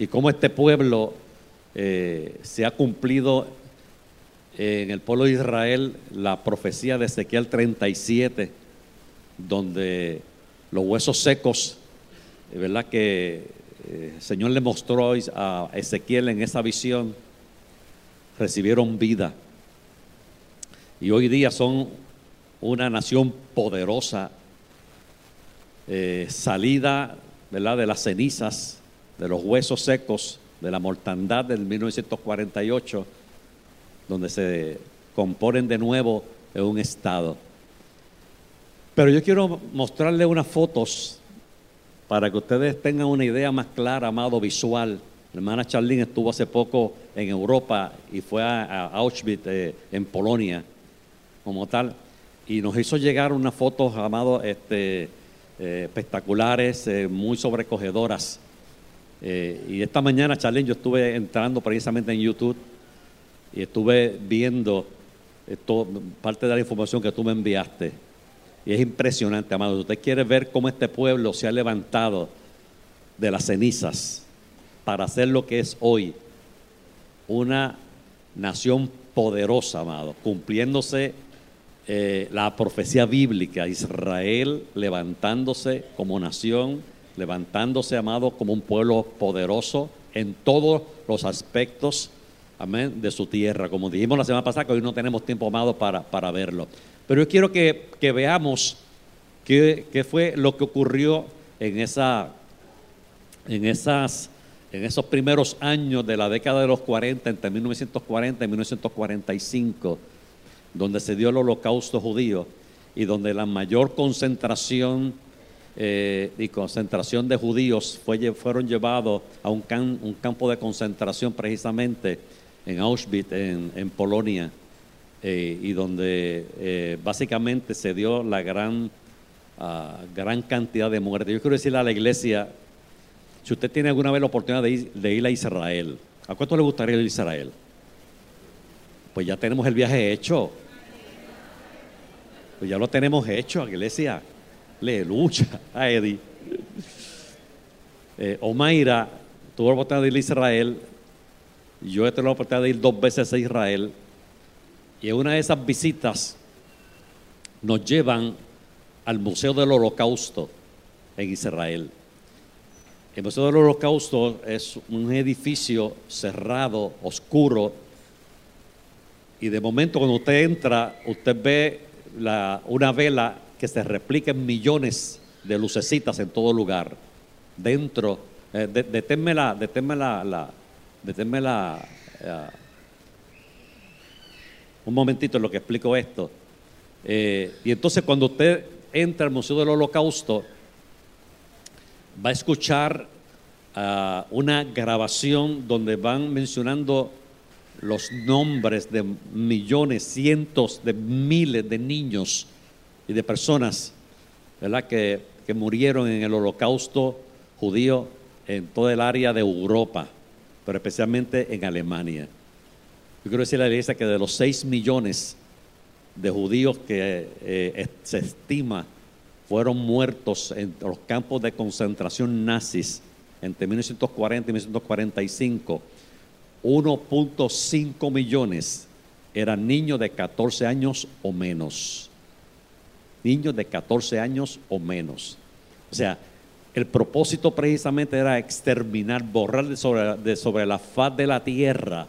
y cómo este pueblo eh, se ha cumplido en el pueblo de Israel la profecía de Ezequiel 37, donde los huesos secos, ¿verdad? Que eh, el Señor le mostró a Ezequiel en esa visión, recibieron vida. Y hoy día son una nación poderosa, eh, salida ¿verdad? de las cenizas, de los huesos secos, de la mortandad del 1948 donde se componen de nuevo en un estado. Pero yo quiero mostrarle unas fotos para que ustedes tengan una idea más clara, amado, visual. La hermana Charlene estuvo hace poco en Europa y fue a, Auschwitz, eh, en Polonia, como tal, y nos hizo llegar unas fotos, amado, este, eh, espectaculares, eh, muy sobrecogedoras. Y esta mañana, Charlene, yo estuve entrando precisamente en YouTube y estuve viendo parte de la información que tú me enviaste. Y es impresionante, amado. Usted quiere ver cómo este pueblo se ha levantado de las cenizas para hacer lo que es hoy una nación poderosa, amado, cumpliéndose eh, la profecía bíblica, Israel levantándose como nación, levantándose, amado, como un pueblo poderoso en todos los aspectos amén, de su tierra. Como dijimos la semana pasada, que hoy no tenemos tiempo amado para, para verlo. Pero yo quiero que, veamos qué, fue lo que ocurrió en, esa, en, esas, en esos primeros años de la década de los 40, entre 1940 y 1945, donde se dio el holocausto judío y donde la mayor concentración eh, y concentración de judíos fue, fueron llevados a un, un campo de concentración precisamente en Auschwitz, en, Polonia, eh, y donde eh, básicamente se dio la gran, ah, gran cantidad de muertes. Yo quiero decirle a la iglesia, si usted tiene alguna vez la oportunidad de ir, a Israel, ¿a cuánto le gustaría ir a Israel? Pues ya tenemos el viaje hecho. Pues ya lo tenemos hecho, iglesia. Le lucha a Eddie. Eh, Omaira tuvo la oportunidad de ir a Israel yo he tenido la oportunidad de ir dos veces a Israel y en una de esas visitas nos llevan al Museo del Holocausto en Israel. El Museo del Holocausto es un edificio cerrado, oscuro, y de momento cuando usted entra, usted ve una vela que se replica en millones de lucecitas en todo lugar. Dentro, eh, deténme, la, la, Deténme la, eh, un momentito en lo que explico esto. Eh, y entonces cuando usted entra al Museo del Holocausto, va a escuchar ah, una grabación donde van mencionando los nombres de millones, cientos de miles de niños y de personas ¿verdad? Que, que murieron en el holocausto judío en toda el área de Europa pero especialmente en Alemania. Yo quiero decir a la iglesia que de los 6 millones de judíos que eh, se estima fueron muertos en los campos de concentración nazis entre 1940 y 1945, 1.5 millones eran niños de 14 años o menos. Niños de 14 años o menos. O sea, el propósito precisamente era exterminar, borrar de sobre, sobre la faz de la tierra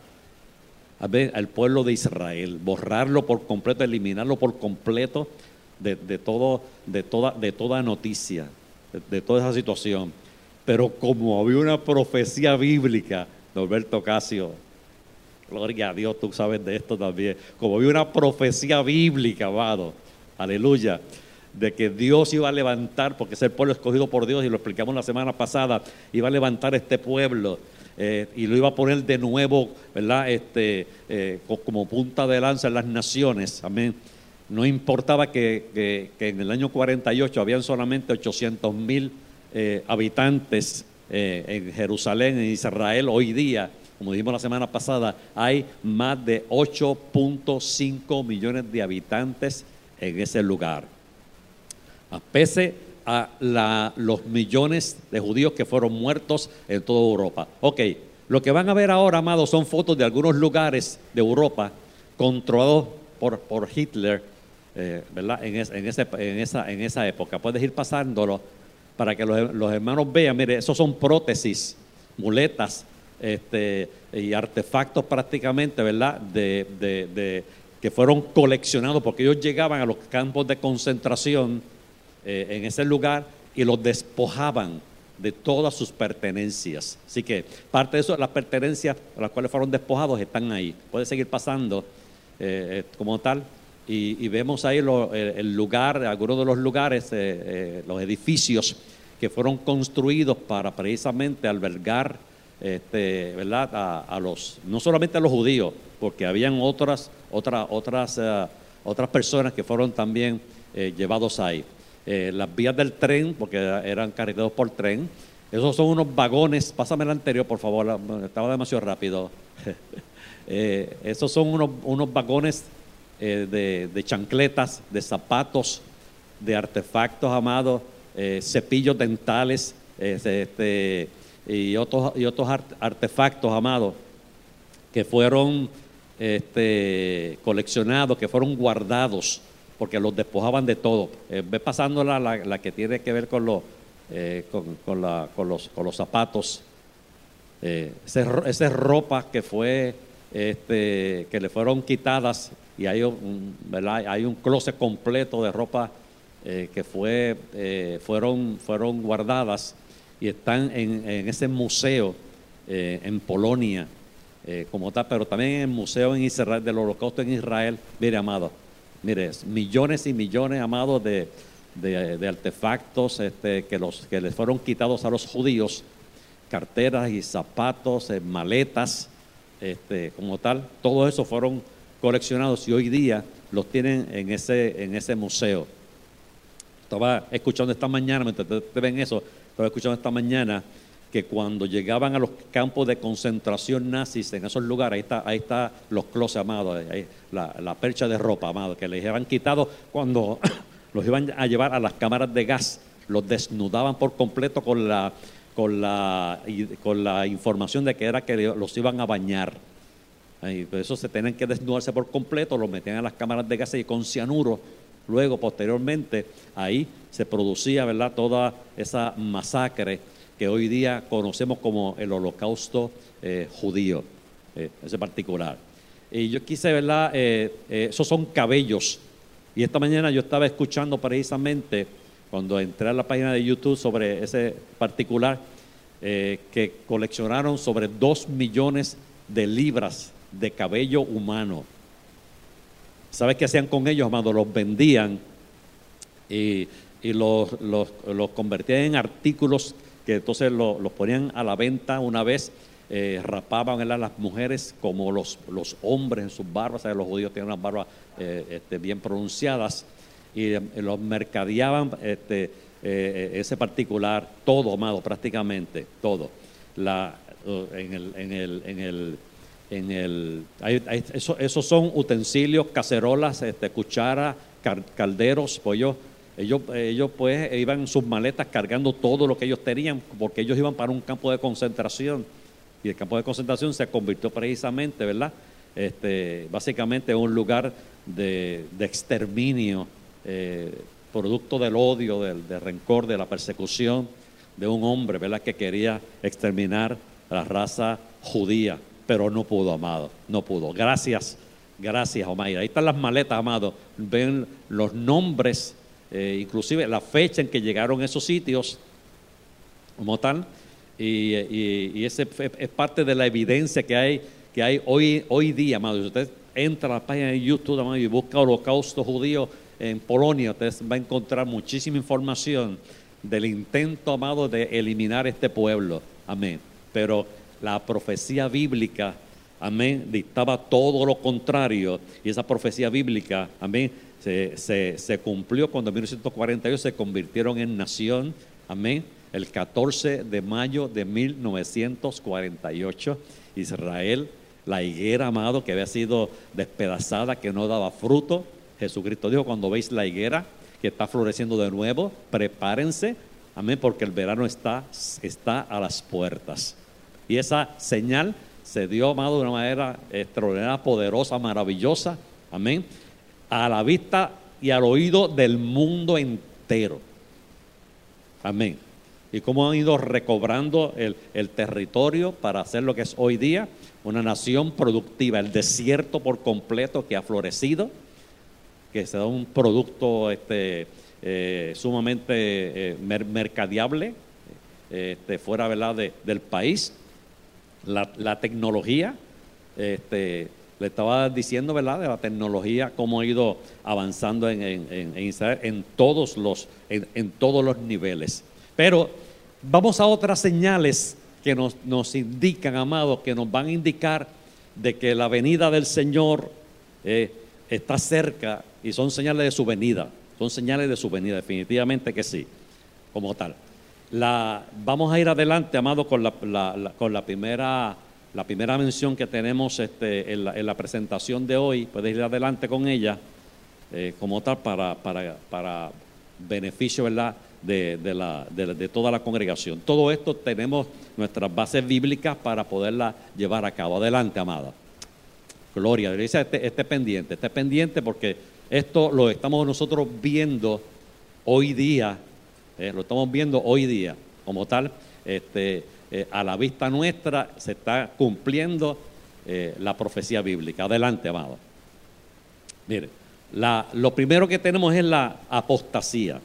al pueblo de Israel, borrarlo por completo, eliminarlo por completo de, todo, de, toda, de toda noticia, de, toda esa situación. Pero como había una profecía bíblica, Norberto Casio, gloria a Dios, tú sabes de esto también, como había una profecía bíblica, amado, aleluya de que Dios iba a levantar, porque es el pueblo escogido por Dios, y lo explicamos la semana pasada, iba a levantar este pueblo eh, y lo iba a poner de nuevo, ¿verdad? Este, eh, como punta de lanza en las naciones, amén. No importaba que, en el año 48 habían solamente 800 mil eh, habitantes en Jerusalén, en Israel, hoy día, como dijimos la semana pasada, hay más de 8.5 millones de habitantes en ese lugar. A pese a la- los millones de judíos que fueron muertos en toda Europa. Ok, lo que van a ver ahora, amados, son fotos de algunos lugares de Europa controlados por, por Hitler, eh, ¿verdad? En, es- en ese- en esa, en esa época. Puedes ir pasándolo para que los, los hermanos vean, mire, esos son prótesis, muletas este, y artefactos prácticamente, ¿verdad? De- que fueron coleccionados porque ellos llegaban a los campos de concentración eh, en ese lugar y los despojaban de todas sus pertenencias. Así que parte de eso, las pertenencias a las cuales fueron despojados están ahí. Puede seguir pasando eh, eh, como tal. Y, vemos ahí el, lugar, algunos de los lugares, los edificios que fueron construidos para precisamente albergar este, ¿verdad? A, los, no solamente a los judíos, porque habían otras, otras, otras, eh, otras personas que fueron también eh, llevados ahí. Eh, las vías del tren, porque eran cargados por tren, esos son unos vagones, pásame el anterior, por favor, estaba demasiado rápido. Eh, esos son unos, unos vagones de, de chancletas, de zapatos, de artefactos, amados, cepillos dentales este, y otros, y otros art- artefactos, amados, que fueron este, coleccionados, que fueron guardados, porque los despojaban de todo. Eh, ve pasando la, que tiene que ver con, los eh, con, con la- con los, con los zapatos. Eh, esa es ropa que fue este, que le fueron quitadas y hay un, hay un closet completo de ropa eh, que fue, fueron, fueron guardadas y están en, en ese museo eh, en Polonia eh, como tal, pero también en el museo en Israel, del holocausto en Israel. Mire, amado, mire, es millones y millones, amados, de, de- de artefactos este, que, los, que les fueron quitados a los judíos carteras y zapatos, eh, maletas, este, como tal, todo eso fueron coleccionados y hoy día los tienen en ese, en ese museo. Estaba escuchando esta mañana, mientras ustedes ven eso, estaba escuchando esta mañana que cuando llegaban a los campos de concentración nazis en esos lugares, ahí está, ahí está los closets, amados, la, la percha de ropa, amado, que les habían quitado cuando los iban a llevar a las cámaras de gas, los desnudaban por completo con la, con la, con la información de que era que los iban a bañar. Por eso se tenían que desnudarse por completo, los metían a las cámaras de gas y con cianuro. Luego, posteriormente, ahí se producía ¿verdad? toda esa masacre que hoy día conocemos como el holocausto eh, judío, eh, ese particular. Y yo quise, ¿verdad? Eh, esos son cabellos. Y esta mañana yo estaba escuchando precisamente, cuando entré a la página de YouTube sobre ese particular, que coleccionaron sobre dos millones de libras de cabello humano. ¿Sabes qué hacían con ellos, amado? Los vendían y, y los, los- los convertían en artículos que entonces lo- los ponían a la venta una vez, eh, rapaban ¿verdad? las mujeres como los, los hombres en sus barbas, ¿sabes? los judíos tienen unas barbas eh, este, bien pronunciadas, y eh, los mercadeaban este, ese particular, todo, amado, prácticamente, todo. La, en el, en el, en el, en el, hay- eso- esos son utensilios, cacerolas, este, cucharas, calderos, pues ellos, ellos, pues iban en sus maletas cargando todo lo que ellos tenían, porque ellos iban para un campo de concentración y el campo de concentración se convirtió precisamente, ¿verdad? Este, básicamente en un lugar de, de exterminio, eh, producto del odio, del, del rencor, de la persecución de un hombre, ¿verdad? Que quería exterminar a la raza judía, pero no pudo, amado, no pudo. Gracias, gracias, Omaira. Ahí están las maletas, amado. Ven los nombres, eh, inclusive la fecha en que llegaron esos sitios, como tal, y, y- ese es parte de la evidencia que hay, que hay hoy, hoy día, amado. Si usted entra a la página de YouTube amado, y busca Holocausto Judío en Polonia, usted va a encontrar muchísima información del intento, amado, de eliminar este pueblo. Amén. Pero la profecía bíblica, amén, dictaba todo lo contrario. Y esa profecía bíblica, amén, se, se- cumplió cuando en 1948 se convirtieron en nación, amén, el 14 de mayo de 1948, Israel, la higuera, amado, que había sido despedazada, que no daba fruto. Jesucristo dijo, cuando veis la higuera que está floreciendo de nuevo. Prepárense, amén, porque el verano está, está a las puertas. Y esa señal se dio, amado, de una manera extraordinaria, poderosa, maravillosa, amén, a la vista y al oído del mundo entero. Amén. Y cómo han ido recobrando el, el territorio para hacer lo que es hoy día una nación productiva, el desierto por completo que ha florecido, que se da un producto este, eh, sumamente eh, mercadeable este, fuera ¿verdad? del país. La, tecnología, este, le estaba diciendo ¿verdad? de la tecnología, cómo ha ido avanzando en, en, Israel en todos, los, en todos los niveles. Pero vamos a otras señales que nos, nos indican, amados, que nos van a indicar de que la venida del Señor eh, está cerca y son señales de su venida. Son señales de su venida, definitivamente que sí, como tal. La, vamos a ir adelante, amado, con la, con la primera, la primera mención que tenemos este, en, la, presentación de hoy. Puedes ir adelante con ella, eh, como tal, para, para, para beneficio, ¿verdad? de, la, de, toda la congregación. Todo esto tenemos nuestras bases bíblicas para poderla llevar a cabo. Adelante, amada. Gloria, esté, esté pendiente, esté pendiente porque esto lo estamos nosotros viendo hoy día, eh, lo estamos viendo hoy día como tal, este, eh, a la vista nuestra se está cumpliendo eh, la profecía bíblica. Adelante, amado. Mire, lo primero que tenemos es la apostasía.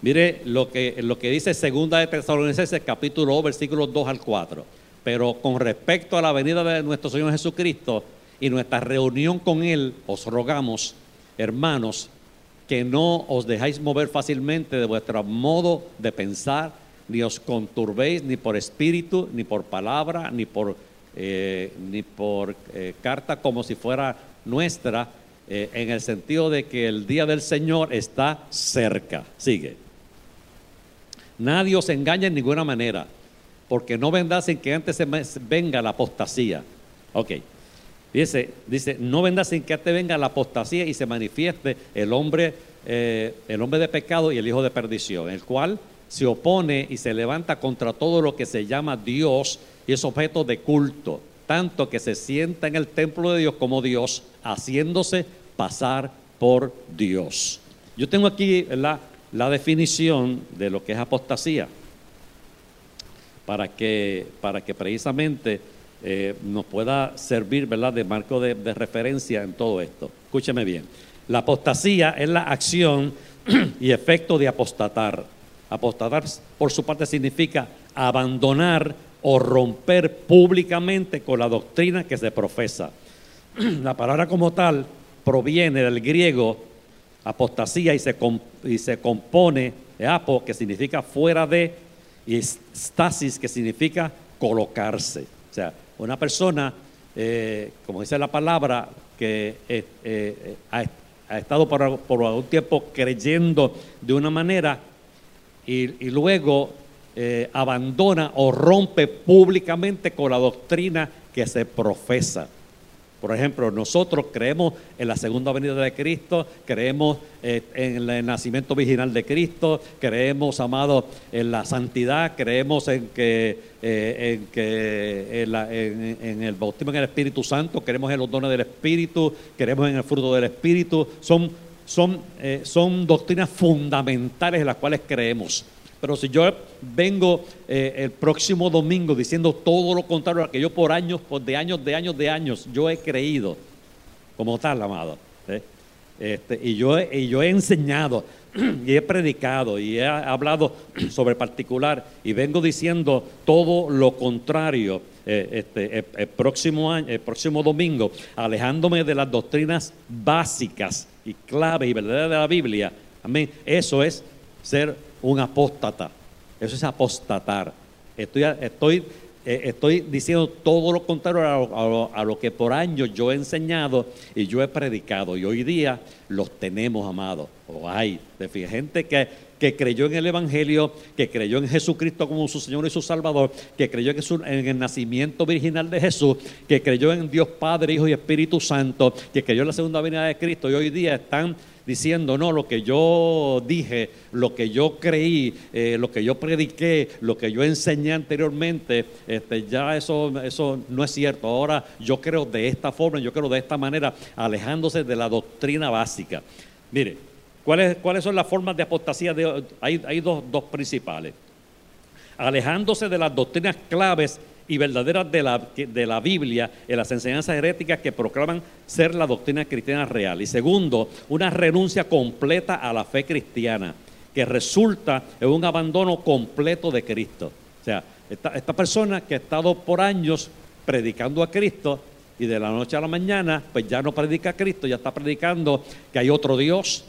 Mire lo que, lo que dice segunda de Tesalonicenses capítulo 2 versículos 2 al 4. Pero con respecto a la venida de nuestro Señor Jesucristo y nuestra reunión con Él, os rogamos, hermanos, que no os dejáis mover fácilmente de vuestro modo de pensar, ni os conturbéis ni por espíritu, ni por palabra, ni por, eh, ni por eh, carta como si fuera nuestra, eh, en el sentido de que el día del Señor está cerca. Sigue. Nadie os engaña en ninguna manera, porque no vendrá sin que antes se venga la apostasía. Ok. Dice, dice, no vendrá sin que antes venga la apostasía y se manifieste el hombre, eh, el hombre de pecado y el hijo de perdición, el cual se opone y se levanta contra todo lo que se llama Dios y es objeto de culto, tanto que se sienta en el templo de Dios como Dios, haciéndose pasar por Dios. Yo tengo aquí la la definición de lo que es apostasía, para que, para que precisamente eh, nos pueda servir ¿verdad? de marco de, referencia en todo esto. Escúcheme bien. La apostasía es la acción y efecto de apostatar. Apostatar, por su parte, significa abandonar o romper públicamente con la doctrina que se profesa. La palabra como tal proviene del griego apostasía y se, y se compone de apo, que significa fuera de, y stasis, que significa colocarse. O sea, una persona, eh, como dice la palabra, que eh, eh, ha, estado por, por, algún tiempo creyendo de una manera y luego abandona o rompe públicamente con la doctrina que se profesa. Por ejemplo, nosotros creemos en la segunda venida de Cristo, creemos eh, en el nacimiento virginal de Cristo, creemos, amado, en la santidad, creemos en que, eh, en, que en, el bautismo en el Espíritu Santo, creemos en los dones del Espíritu, creemos en el fruto del Espíritu. Son, son, eh, son doctrinas fundamentales en las cuales creemos. Pero si yo vengo eh, el próximo domingo diciendo todo lo contrario a que yo por años, por de años, de años, de años, yo he creído como tal, amado. ¿eh? Este, y, yo, y yo he enseñado y he predicado y he hablado sobre particular y vengo diciendo todo lo contrario eh, este, el, próximo año, el próximo domingo, alejándome de las doctrinas básicas y claves y verdaderas de la Biblia. Amén. Eso es ser un apóstata. Eso es apostatar. Estoy, estoy, eh, estoy diciendo todo lo contrario a lo, que por años yo he enseñado y yo he predicado. Y hoy día los tenemos, amados. O hay gente que, que creyó en el Evangelio, que creyó en Jesucristo como su Señor y su Salvador, que creyó en el nacimiento virginal de Jesús, que creyó en Dios Padre, Hijo y Espíritu Santo, que creyó en la segunda venida de Cristo y hoy día están diciendo, no, lo que yo dije, lo que yo creí, eh, lo que yo prediqué, lo que yo enseñé anteriormente, este, ya eso, eso no es cierto. Ahora yo creo de esta forma, yo creo de esta manera, alejándose de la doctrina básica. Mire, ¿cuáles, cuáles son las formas de apostasía? De, hay hay dos, dos principales. Alejándose de las doctrinas claves y verdaderas de la, de la Biblia en las enseñanzas heréticas que proclaman ser la doctrina cristiana real. Y segundo, una renuncia completa a la fe cristiana, que resulta en un abandono completo de Cristo. O sea, esta, esta persona que ha estado por años predicando a Cristo y de la noche a la mañana, pues ya no predica a Cristo, ya está predicando que hay otro Dios,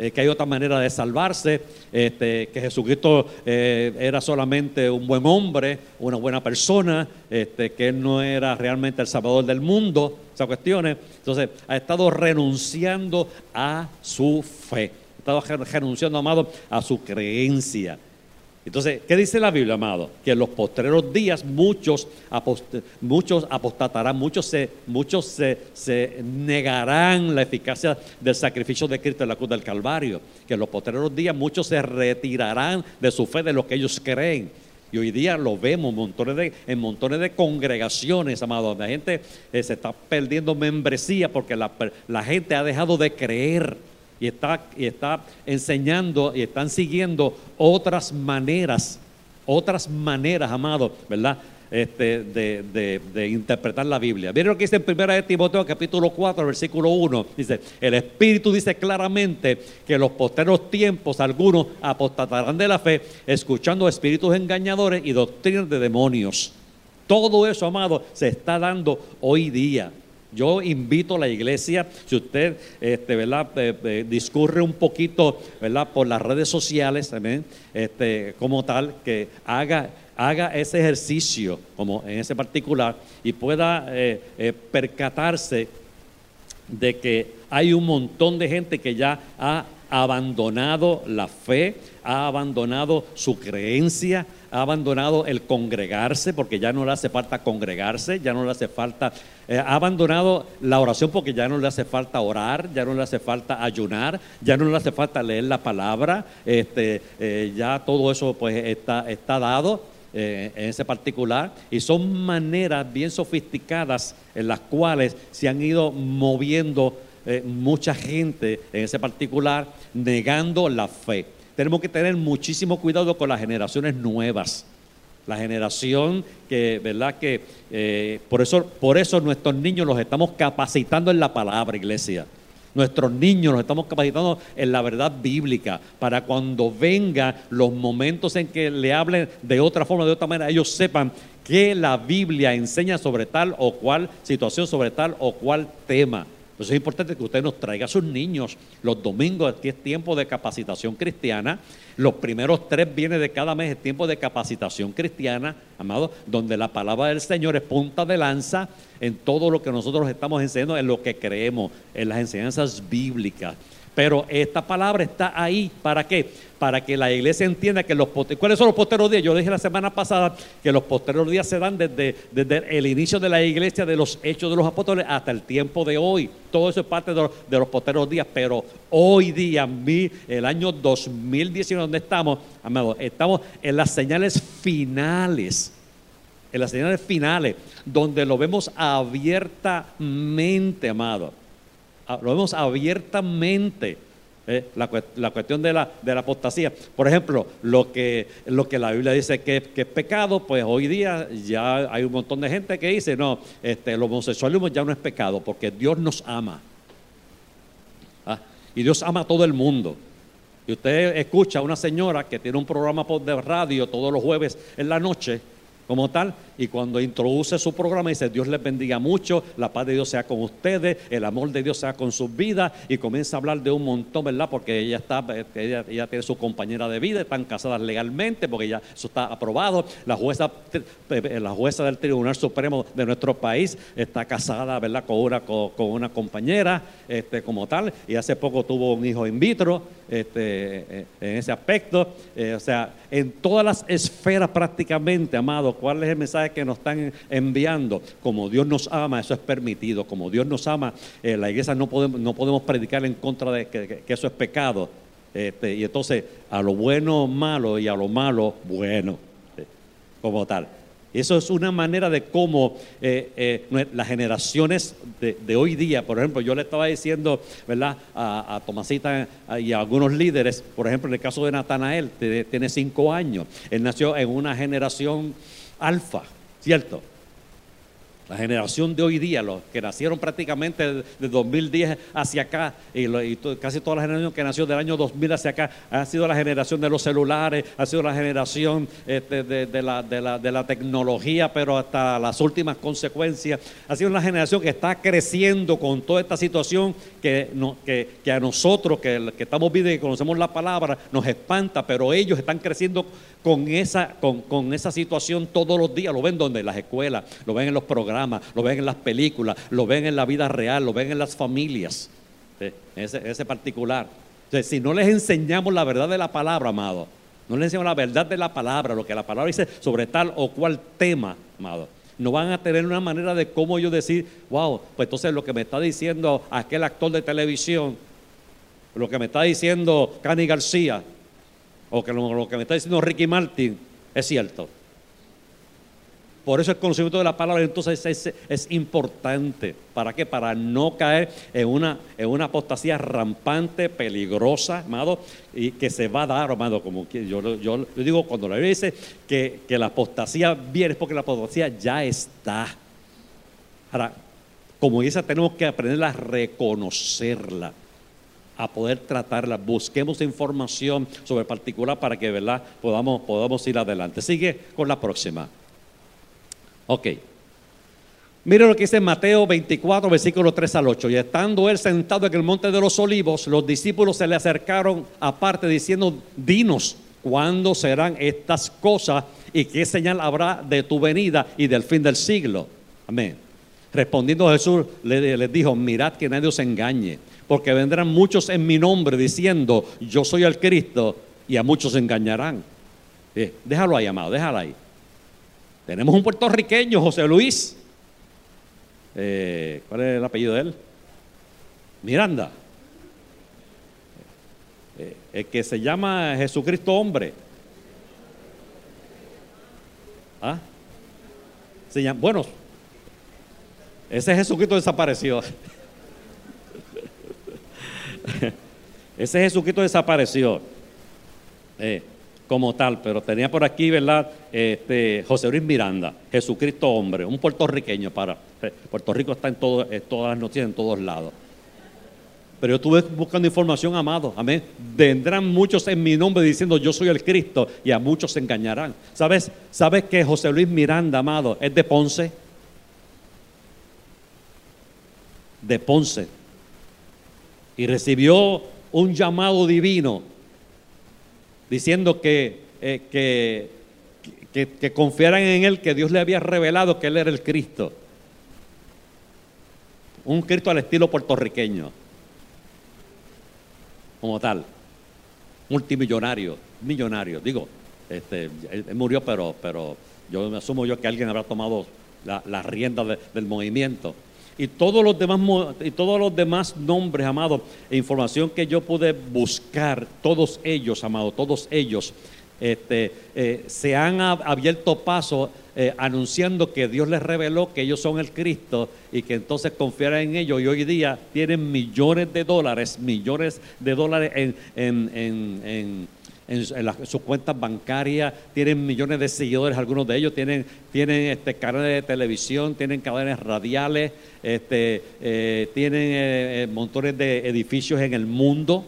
eh, que hay otra manera de salvarse, este, que Jesucristo eh, era solamente un buen hombre, una buena persona, este, que Él no era realmente el Salvador del mundo, esas cuestiones. Entonces, ha estado renunciando a su fe, ha estado renunciando, amado, a su creencia. Entonces, ¿qué dice la Biblia, amado? Que en los postreros días muchos, muchos apostatarán, muchos, se, muchos se, negarán la eficacia del sacrificio de Cristo en la cruz del Calvario. Que en los postreros días muchos se retirarán de su fe, de lo que ellos creen. Y hoy día lo vemos montones de, en montones de congregaciones, amado, donde la gente eh, se está perdiendo membresía porque la, la gente ha dejado de creer y está, y está enseñando y están siguiendo otras maneras, otras maneras, amado, ¿verdad? Este, de, interpretar la Biblia. Miren lo que dice en 1 de Timoteo capítulo 4, versículo 1. Dice, el Espíritu dice claramente que en los posteros tiempos algunos apostatarán de la fe, escuchando espíritus engañadores y doctrinas de demonios. Todo eso, amado, se está dando hoy día. Yo invito a la iglesia, si usted este, ¿verdad? Eh, eh, discurre un poquito ¿verdad? por las redes sociales, Este, como tal, que haga, haga ese ejercicio, como en ese particular, y pueda eh, percatarse de que hay un montón de gente que ya ha abandonado la fe, ha abandonado su creencia, ha abandonado el congregarse porque ya no le hace falta congregarse, ya no le hace falta, eh, ha abandonado la oración porque ya no le hace falta orar, ya no le hace falta ayunar, ya no le hace falta leer la palabra, este, eh, ya todo eso pues está, está dado. Eh, en ese particular y son maneras bien sofisticadas en las cuales se han ido moviendo mucha gente en ese particular negando la fe tenemos que tener muchísimo cuidado con las generaciones nuevas. La generación que, ¿verdad? Que eh, por, eso, por eso nuestros niños los estamos capacitando en la palabra, iglesia. Nuestros niños los estamos capacitando en la verdad bíblica para cuando vengan los momentos en que le hablen de otra forma, de otra manera, ellos sepan que la Biblia enseña sobre tal o cual situación, sobre tal o cual tema. Por eso es importante que usted nos traiga a sus niños los domingos, aquí es tiempo de capacitación cristiana. Los primeros tres viene de cada mes, es tiempo de capacitación cristiana, amado, donde la palabra del Señor es punta de lanza en todo lo que nosotros estamos enseñando, en lo que creemos, en las enseñanzas bíblicas. Pero esta palabra está ahí, ¿para qué? Para que la iglesia entienda que los ¿Cuáles son los posteros días? Yo dije la semana pasada que los posteros días se dan desde, desde el inicio de la iglesia, de los hechos de los apóstoles, hasta el tiempo de hoy. Todo eso es parte de los, de posteros días, pero hoy día, el año 2019, donde estamos, amado, estamos en las señales finales en las señales finales, donde lo vemos abiertamente, amado lo vemos abiertamente. Eh, la, cuestión de la, de la apostasía. Por ejemplo, lo que, lo que la Biblia dice que, es pecado, pues hoy día ya hay un montón de gente que dice, no, este, el homosexualismo ya no es pecado porque Dios nos ama. Ah, y Dios ama a todo el mundo. Y usted escucha a una señora que tiene un programa de radio todos los jueves en la noche como tal. Y cuando introduce su programa dice, Dios les bendiga mucho, la paz de Dios sea con ustedes, el amor de Dios sea con sus vidas. Y comienza a hablar de un montón, ¿verdad? Porque ella, está, ella, ella tiene su compañera de vida, están casadas legalmente, porque ya eso está aprobado. La jueza, la jueza del Tribunal Supremo de nuestro país está casada, ¿verdad? Con una, con, una compañera, este, como tal. Y hace poco tuvo un hijo in vitro, este, eh, en ese aspecto. Eh, o sea, en todas las esferas prácticamente, amado, ¿Cuál es el mensaje que nos están enviando. Como Dios nos ama, eso es permitido. Como Dios nos ama, eh, la iglesia no podemos, no podemos predicar en contra de que, eso es pecado. Este, y entonces, a lo bueno malo y a lo malo bueno, eh, como tal. Eso es una manera de cómo eh, las generaciones de, hoy día, por ejemplo, yo le estaba diciendo ¿verdad? A, Tomasita y a algunos líderes, por ejemplo, en el caso de Natanael, tiene cinco años, él nació en una generación alfa, ¿cierto? La generación de hoy día, los que nacieron prácticamente de 2010 hacia acá, y, casi toda la generación que nació del año 2000 hacia acá, ha sido la generación de los celulares, ha sido la generación este, de, la, tecnología, pero hasta las últimas consecuencias. Ha sido una generación que está creciendo con toda esta situación que, que, a nosotros, que, estamos viendo y conocemos la palabra, nos espanta, pero ellos están creciendo con esa, con, con esa situación todos los días. Lo ven donde, en las escuelas, lo ven en los programas lo ven en las películas, lo ven en la vida real, lo ven en las familias, ese, particular. si no les enseñamos la verdad de la palabra, amado, no les enseñamos la verdad de la palabra, lo que la palabra dice sobre tal o cual tema, amado, no van a tener una manera de cómo yo decir, wow, pues entonces lo que me está diciendo aquel actor de televisión, lo que me está diciendo Cani García, o que lo que me está diciendo Ricky Martin, es cierto. Por eso el conocimiento de la palabra entonces es, importante. ¿Para qué? Para no caer en una, en una apostasía rampante, peligrosa, amado, y que se va a dar, amado, como yo, yo, digo cuando la Biblia dice que, la apostasía viene es porque la apostasía ya está. Ahora, como dice, tenemos que aprender a reconocerla a poder tratarla. Busquemos información sobre particular para que ¿verdad? Podamos, podamos ir adelante. Sigue con la próxima. Ok. Mire lo que dice Mateo 24, versículo 3 al 8. Y estando él sentado en el monte de los olivos, los discípulos se le acercaron aparte diciendo, dinos, ¿cuándo serán estas cosas y qué señal habrá de tu venida y del fin del siglo? Amén. Respondiendo Jesús les dijo, mirad que nadie os engañe, porque vendrán muchos en mi nombre diciendo, yo soy el Cristo, y a muchos engañarán. Déjalo ahí, amado, déjalo ahí. Tenemos un puertorriqueño, José Luis. Eh, ¿Cuál es el apellido de él? Miranda. Eh, el que se llama Jesucristo hombre. ¿Ah? Se llama, bueno, ese Jesucristo desapareció. ese Jesucristo desapareció. Eh, como tal, pero tenía por aquí, ¿verdad? Este, José Luis Miranda, Jesucristo hombre, un puertorriqueño para. Eh, Puerto Rico está en, todo, todas las noticias, en todos lados. Pero yo estuve buscando información, amado. Amén. Vendrán muchos en mi nombre diciendo yo soy el Cristo y a muchos se engañarán. ¿Sabes? ¿Sabes que José Luis Miranda, amado, es de Ponce? De Ponce. Y recibió un llamado divino diciendo que, eh, que, que, confiaran en Él, que Dios le había revelado que Él era el Cristo. Un Cristo al estilo puertorriqueño, como tal, multimillonario, millonario. Digo, este, él, murió, pero, pero yo me asumo yo que alguien habrá tomado la, rienda del movimiento y todos los demás, y todos los demás nombres, amado, e información que yo pude buscar, todos ellos, amado, todos ellos, este, eh, se han abierto paso eh, anunciando que Dios les reveló que ellos son el Cristo y que entonces confiaran en ellos. Y hoy día tienen millones de dólares, millones de dólares en, en en, sus cuentas bancarias, tienen millones de seguidores, algunos de ellos tienen, tienen este, canales de televisión, tienen cadenas radiales, este, eh, tienen eh, eh, montones de edificios en el mundo,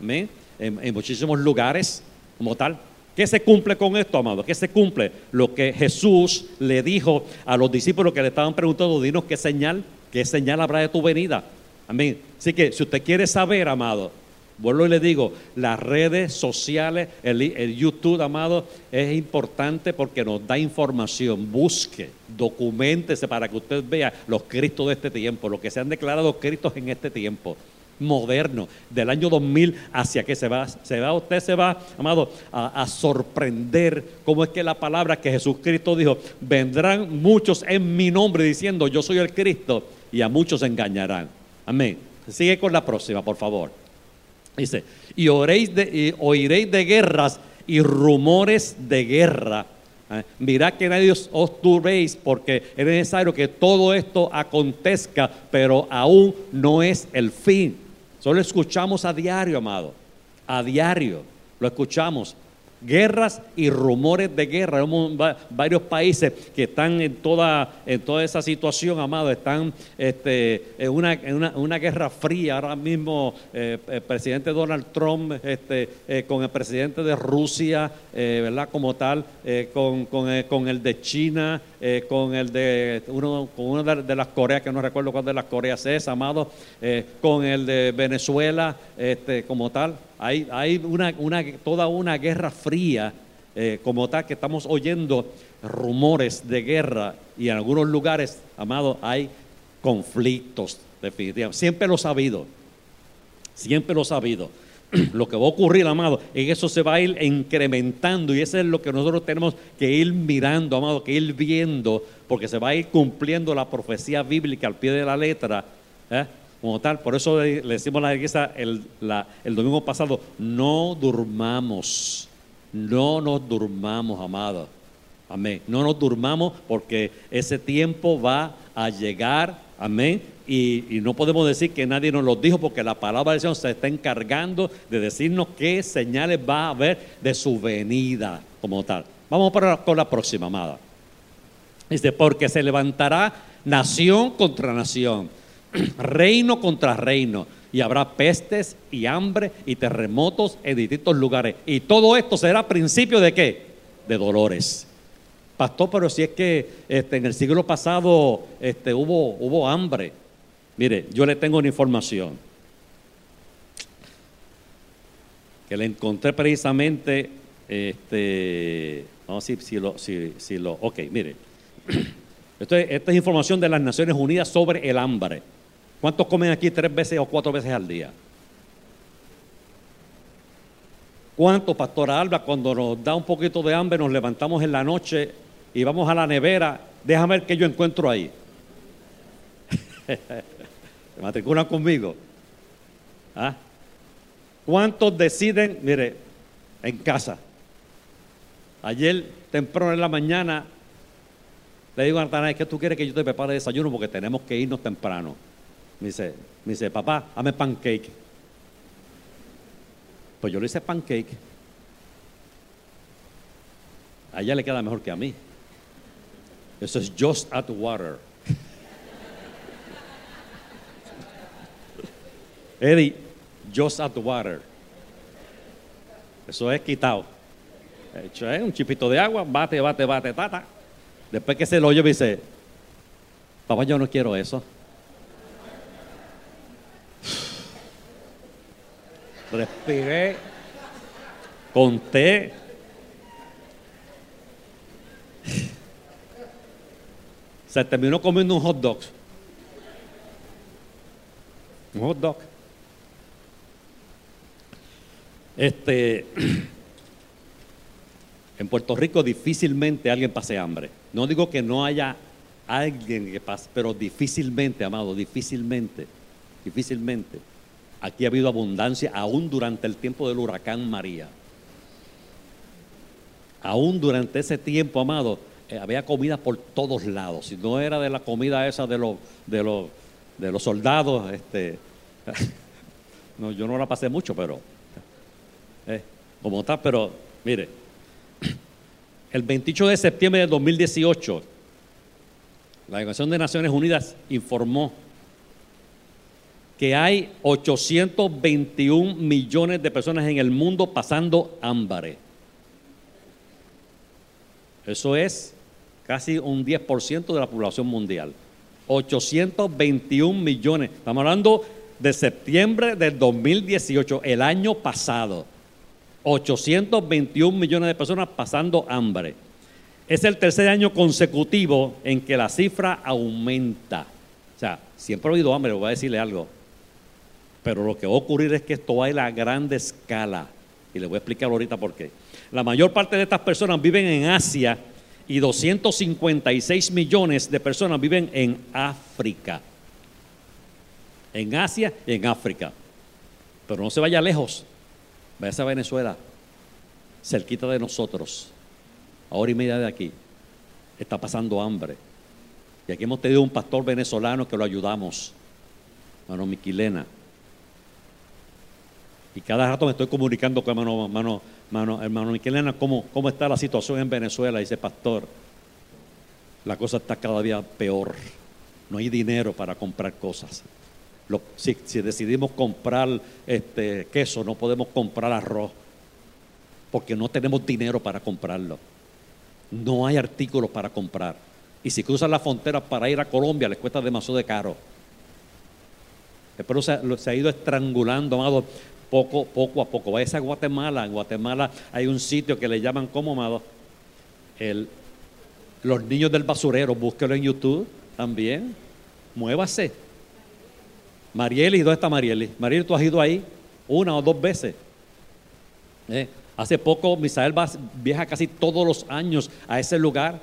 en, en muchísimos lugares como tal. ¿Qué se cumple con esto, amado? ¿Qué se cumple? Lo que Jesús le dijo a los discípulos que le estaban preguntando, dinos qué señal, qué señal habrá de tu venida. Amén. Así que si usted quiere saber, amado, Vuelvo y le digo, las redes sociales, el, YouTube, amado, es importante porque nos da información. Busque, documentese para que usted vea los Cristos de este tiempo, lo que se han declarado Cristos en este tiempo. moderno, del año 2000 hacia que se va, se va, usted se va, amado, a, a sorprender cómo es que la palabra que Jesucristo dijo, vendrán muchos en mi nombre diciendo yo soy el Cristo y a muchos engañarán. Amén. Sigue con la próxima, por favor. Dice, y, oréis de, y oiréis de guerras y rumores de guerra. Eh, Mirad que nadie os, os turbéis porque es necesario que todo esto acontezca, pero aún no es el fin. Solo escuchamos a diario, amado. A diario lo escuchamos. Guerras y rumores de guerra. Varios países que están en toda, en toda esa situación, amado. Están este, en, una, en una- una guerra fría. Ahora mismo eh, el presidente Donald Trump este, eh, con el presidente de Rusia, eh, ¿verdad? Como tal, eh, con, con, con el de China, con el de uno, con una de, de las Coreas, que no recuerdo cuál de las Coreas es, amado, con el de Venezuela, este, como tal. Hay, una, toda una guerra fría, eh, como tal, que estamos oyendo rumores de guerra y en algunos lugares, amado, hay conflictos, definitivamente. Siempre lo he sabido, siempre lo he sabido. Lo que va a ocurrir, amado, en eso se va a ir incrementando y eso es lo que nosotros tenemos que ir mirando, amado, que ir viendo, porque se va a ir cumpliendo la profecía bíblica al pie de la letra, ¿eh? Como tal. Por eso le, decimos la iglesia el, domingo pasado, no durmamos, no nos durmamos, amado. Amén. No nos durmamos porque ese tiempo va a llegar. Amén. Y, y no podemos decir que nadie nos lo dijo porque la palabra del Señor se está encargando de decirnos qué señales va a haber de su venida como tal. Vamos para, con la próxima, amada. Dice, porque se levantará nación contra nación, reino contra reino, y habrá pestes y hambre y terremotos en distintos lugares. Y todo esto será principio de qué? De dolores. Pastor, pero si es que este, en el siglo pasado este, hubo, hubo hambre. Mire, yo le tengo una información que le encontré precisamente, este, vamos a ver si lo, si, lo, ok, mire, esta es información de las Naciones Unidas sobre el hambre. ¿Cuántos comen aquí tres veces o cuatro veces al día? ¿Cuánto, Pastora Alba, cuando nos da un poquito de hambre, nos levantamos en la noche y vamos a la nevera? Déjame ver qué yo encuentro ahí. ¿Se matriculan conmigo? ¿Ah? ¿Cuántos deciden, mire, en casa? Ayer, temprano en la mañana, le digo a Natanael, ¿qué tú quieres que yo te prepare desayuno? Porque tenemos que irnos temprano. Me dice, me dice, papá, hazme pancake. Pues yo le hice pancake. A ella le queda mejor que a mí. Eso es just add water. Eddie, just add water. Eso es quitado. Hecho es un chipito de agua, bate, bate, bate, tata. Después que se lo oye, me dice, papá, yo no quiero eso. Respiré, conté. Se terminó comiendo un hot dog. Un hot dog. Este, en Puerto Rico difícilmente alguien pase hambre. No digo que no haya alguien que pase, pero difícilmente, amado, difícilmente, difícilmente. Aquí ha habido abundancia aún durante el tiempo del huracán María. Aún durante ese tiempo, amado, eh, había comida por todos lados. Si no era de la comida esa de los, de los, de los soldados, este, no, yo no la pasé mucho, pero eh, como pero mire, el 28 de septiembre de 2018, la Organización de Naciones Unidas informó que hay 821 millones de personas en el mundo pasando hambre. Eso es casi un 10% de la población mundial. 821 millones. Estamos hablando de septiembre del 2018, el año pasado. 821 millones de personas pasando hambre. Es el tercer año consecutivo en que la cifra aumenta. O sea, siempre he oído hambre, voy a decirle algo. Pero lo que va a ocurrir es que esto va a ir a grande escala. Y les voy a explicar ahorita por qué. La mayor parte de estas personas viven en Asia y 256 millones de personas viven en África. En Asia y en África. Pero no se vaya lejos. Vaya a Venezuela, cerquita de nosotros, a hora y media de aquí. Está pasando hambre. Y aquí hemos tenido un pastor venezolano que lo ayudamos, hermano Miquilena. Y cada rato me estoy comunicando con hermano, hermano, hermano, hermano Miquelena cómo, cómo está la situación en Venezuela. Dice, pastor, la cosa está cada día peor. No hay dinero para comprar cosas. si, decidimos comprar este, queso, no podemos comprar arroz, porque no tenemos dinero para comprarlo. No hay artículos para comprar. Y si cruzan la frontera para ir a Colombia, les cuesta demasiado de caro. Se, se ha ido estrangulando, amado poco, poco a poco. Vaya a Guatemala. En Guatemala hay un sitio que le llaman, ¿cómo, amado? El, los niños del basurero. Búsquelo en YouTube también. Muévase. Marieli, ¿dónde está Marieli? Marieli, tú has ido ahí una o dos veces. ¿Eh? Hace poco Misael viaja casi todos los años a ese lugar.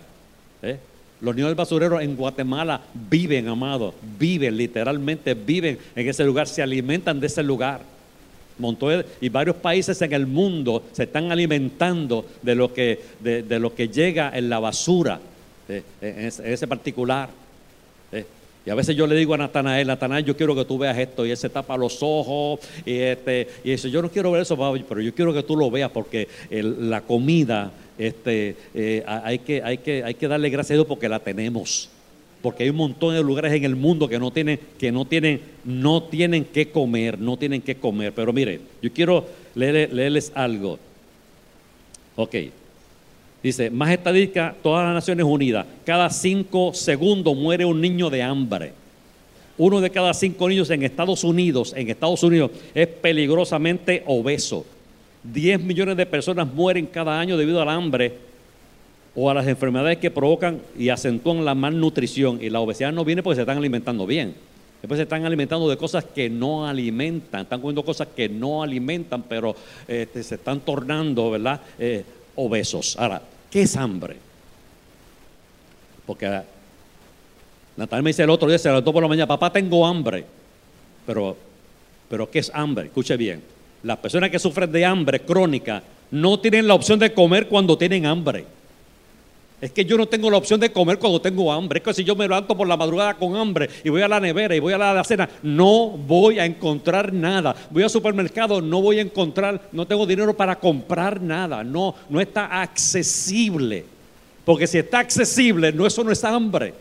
¿Eh? Los niños del basurero en Guatemala viven, amado, viven, literalmente viven en ese lugar, se alimentan de ese lugar y varios países en el mundo se están alimentando de lo que, de, lo que llega en la basura, eh, en, ese, particular. Eh. Y a veces yo le digo a Natanael, Natanael, yo quiero que tú veas esto, y él se tapa los ojos, y, este, y dice, yo no quiero ver eso, pero yo quiero que tú lo veas, porque la comida, este, eh, hay, que, hay, que, hay que darle gracias a Dios porque la tenemos porque hay un montón de lugares en el mundo que no tienen, que no tienen, no tienen que comer, no tienen que comer. Pero mire, yo quiero leerles algo. Ok. Dice, más estadística, todas las Naciones Unidas, cada cinco segundos muere un niño de hambre. Uno de cada cinco niños en Estados Unidos, en Estados Unidos, es peligrosamente obeso. Diez millones de personas mueren cada año debido al hambre o a las enfermedades que provocan y acentúan la malnutrición. Y la obesidad no viene porque se están alimentando bien. Después se están alimentando de cosas que no alimentan, están comiendo cosas que no alimentan, pero este, se están tornando, ¿verdad? Eh, obesos. Ahora, ¿qué es hambre? Porque Natal me dice el otro día, se levantó por la mañana, papá, tengo hambre. Pero, pero ¿qué es hambre? Escuche bien. Las personas que sufren de hambre crónica no tienen la opción de comer cuando tienen hambre. Es que yo no tengo la opción de comer cuando tengo hambre. Es que si yo me levanto por la madrugada con hambre y voy a la nevera y voy a la cena, no voy a encontrar nada. Voy al supermercado, no voy a encontrar, no tengo dinero para comprar nada. No, no está accesible. Porque si está accesible, no, eso no es hambre.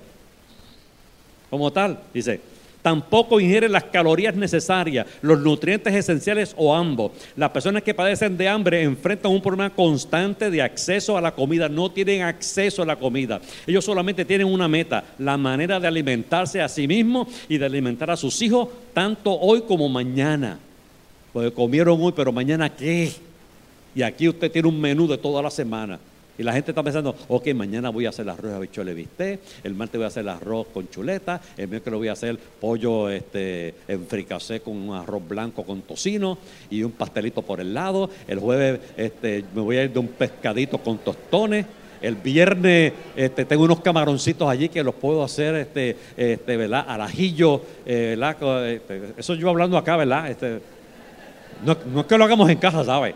Como tal, dice, tampoco ingieren las calorías necesarias, los nutrientes esenciales o ambos. Las personas que padecen de hambre enfrentan un problema constante de acceso a la comida, no tienen acceso a la comida. Ellos solamente tienen una meta, la manera de alimentarse a sí mismos y de alimentar a sus hijos, tanto hoy como mañana. Porque comieron hoy, pero mañana qué? Y aquí usted tiene un menú de toda la semana. Y la gente está pensando, ok, mañana voy a hacer arroz de habichuela viste, el martes voy a hacer arroz con chuleta, el miércoles voy a hacer pollo este, en fricasé con un arroz blanco con tocino y un pastelito por el lado. El jueves este, me voy a ir de un pescadito con tostones. El viernes este, tengo unos camaroncitos allí que los puedo hacer, este, este, ¿verdad? Al ajillo, eh, este, eso yo hablando acá, ¿verdad? Este, no, no es que lo hagamos en casa, ¿sabes?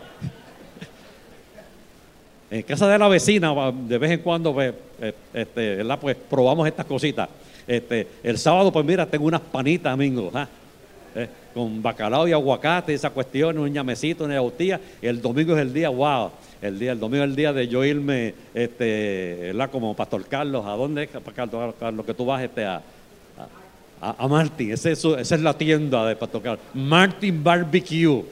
En casa de la vecina, de vez en cuando, pues, eh, este, pues probamos estas cositas. Este, el sábado, pues mira, tengo unas panitas, amigos, ¿ah? eh, con bacalao y aguacate, esa cuestión, un ñamecito, una yautía. El domingo es el día, wow, el día, el domingo es el día de yo irme, este, como Pastor Carlos, ¿a dónde es, Carlos, Carlos, que tú vas este, a, a, a Martin? Esa es la tienda de Pastor Carlos. Martin Barbecue.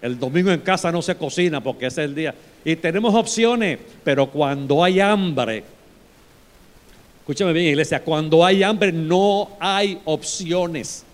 El domingo en casa no se cocina porque ese es el día. Y tenemos opciones, pero cuando hay hambre, escúchame bien iglesia, cuando hay hambre no hay opciones.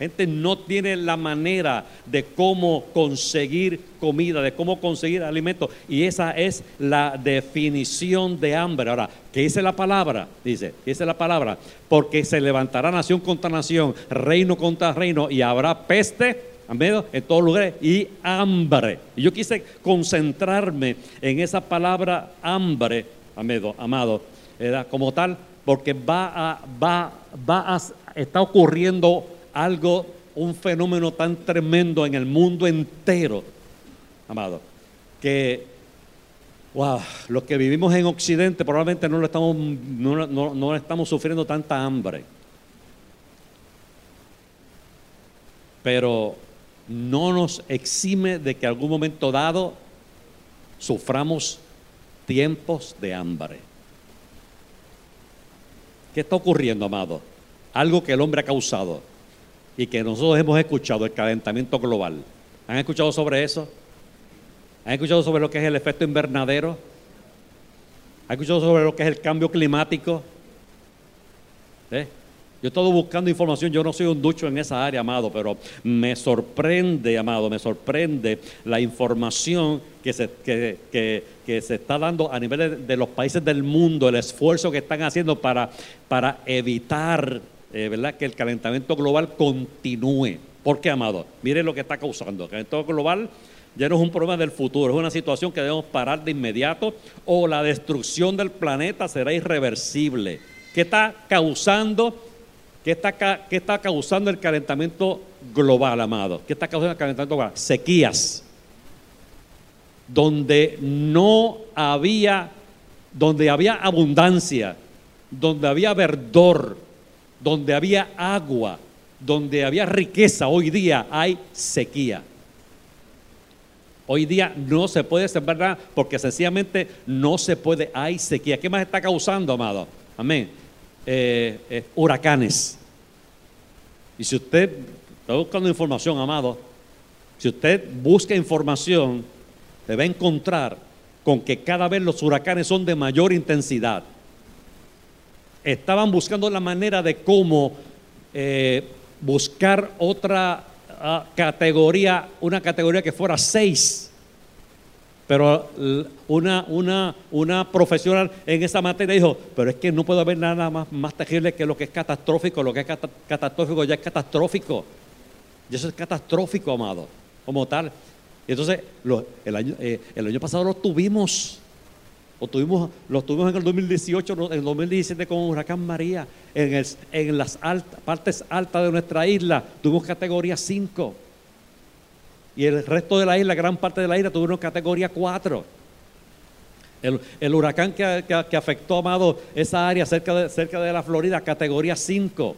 Gente no tiene la manera de cómo conseguir comida, de cómo conseguir alimento. Y esa es la definición de hambre. Ahora, ¿qué dice la palabra? Dice, ¿qué dice la palabra? Porque se levantará nación contra nación, reino contra reino, y habrá peste amado, en todos lugares, y hambre. Y yo quise concentrarme en esa palabra hambre, amado, amado, era como tal, porque va a, va, va está ocurriendo algo, un fenómeno tan tremendo en el mundo entero, amado, que wow, los que vivimos en Occidente probablemente no lo estamos, no, no, no estamos sufriendo tanta hambre. Pero no nos exime de que algún momento dado suframos tiempos de hambre. ¿Qué está ocurriendo, amado? Algo que el hombre ha causado y que nosotros hemos escuchado, el calentamiento global. ¿Han escuchado sobre eso? ¿Han escuchado sobre lo que es el efecto invernadero? ¿Han escuchado sobre lo que es el cambio climático? ¿Eh? Yo he estado buscando información, yo no soy un ducho en esa área, amado, pero me sorprende, amado, me sorprende la información que se, que, se está dando a nivel de, los países del mundo, el esfuerzo que están haciendo para, para evitar eh, ¿verdad? que el calentamiento global continúe. ¿Por qué, amado? Mire lo que está causando. El calentamiento global ya no es un problema del futuro, es una situación que debemos parar de inmediato o la destrucción del planeta será irreversible. ¿Qué está causando? ¿Qué está, ¿Qué está causando el calentamiento global, amado? ¿Qué está causando el calentamiento global? Sequías. Donde no había, donde había abundancia, donde había verdor, donde había agua, donde había riqueza, hoy día hay sequía. Hoy día no se puede sembrar porque sencillamente no se puede, hay sequía. ¿Qué más está causando, amado? Amén. Eh, eh, huracanes. Y si usted está buscando información, amado, si usted busca información, se va a encontrar con que cada vez los huracanes son de mayor intensidad. Estaban buscando la manera de cómo eh, buscar otra ah, categoría, una categoría que fuera seis pero una, una, una profesional en esa materia dijo, pero es que no puede haber nada más, más terrible que lo que es catastrófico, lo que es catastrófico ya es catastrófico. Y eso es catastrófico, amado, como tal. Y entonces, el, año, eh, el año pasado lo tuvimos, lo tuvimos, lo tuvimos en el 2018, en el 2017 con Huracán María, en, en las partes altas de nuestra isla, tuvimos categoría 5 y el resto de la isla, gran parte de la isla, tuvieron categoría 4. El, huracán que, que, afectó, Amado, esa área cerca de, cerca de la Florida, categoría 5.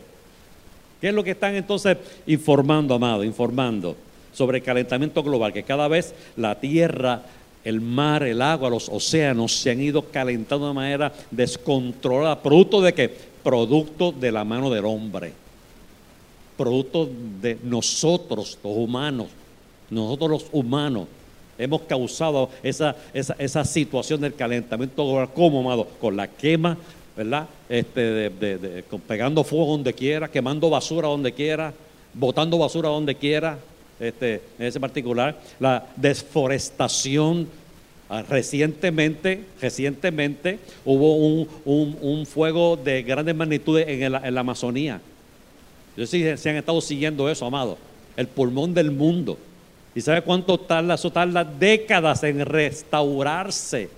¿Qué es lo que están entonces informando, Amado? Informando sobre el calentamiento global, que cada vez la tierra, el mar, el agua, los océanos se han ido calentando de manera descontrolada. ¿Producto de qué? Producto de la mano del hombre. Producto de nosotros, los humanos nosotros los humanos hemos causado esa, esa, situación del calentamiento global. ¿Cómo, amado? Con la quema, ¿verdad? Este, pegando fuego donde quiera, quemando basura donde quiera, botando basura donde quiera, este, en ese particular, la desforestación. Ah, recientemente, recientemente hubo un, fuego de grandes magnitudes en, en la Amazonía. Yo sí se han estado siguiendo eso, amado. El pulmón del mundo. ¿Y sabe cuánto tarda? Eso tarda décadas en restaurarse.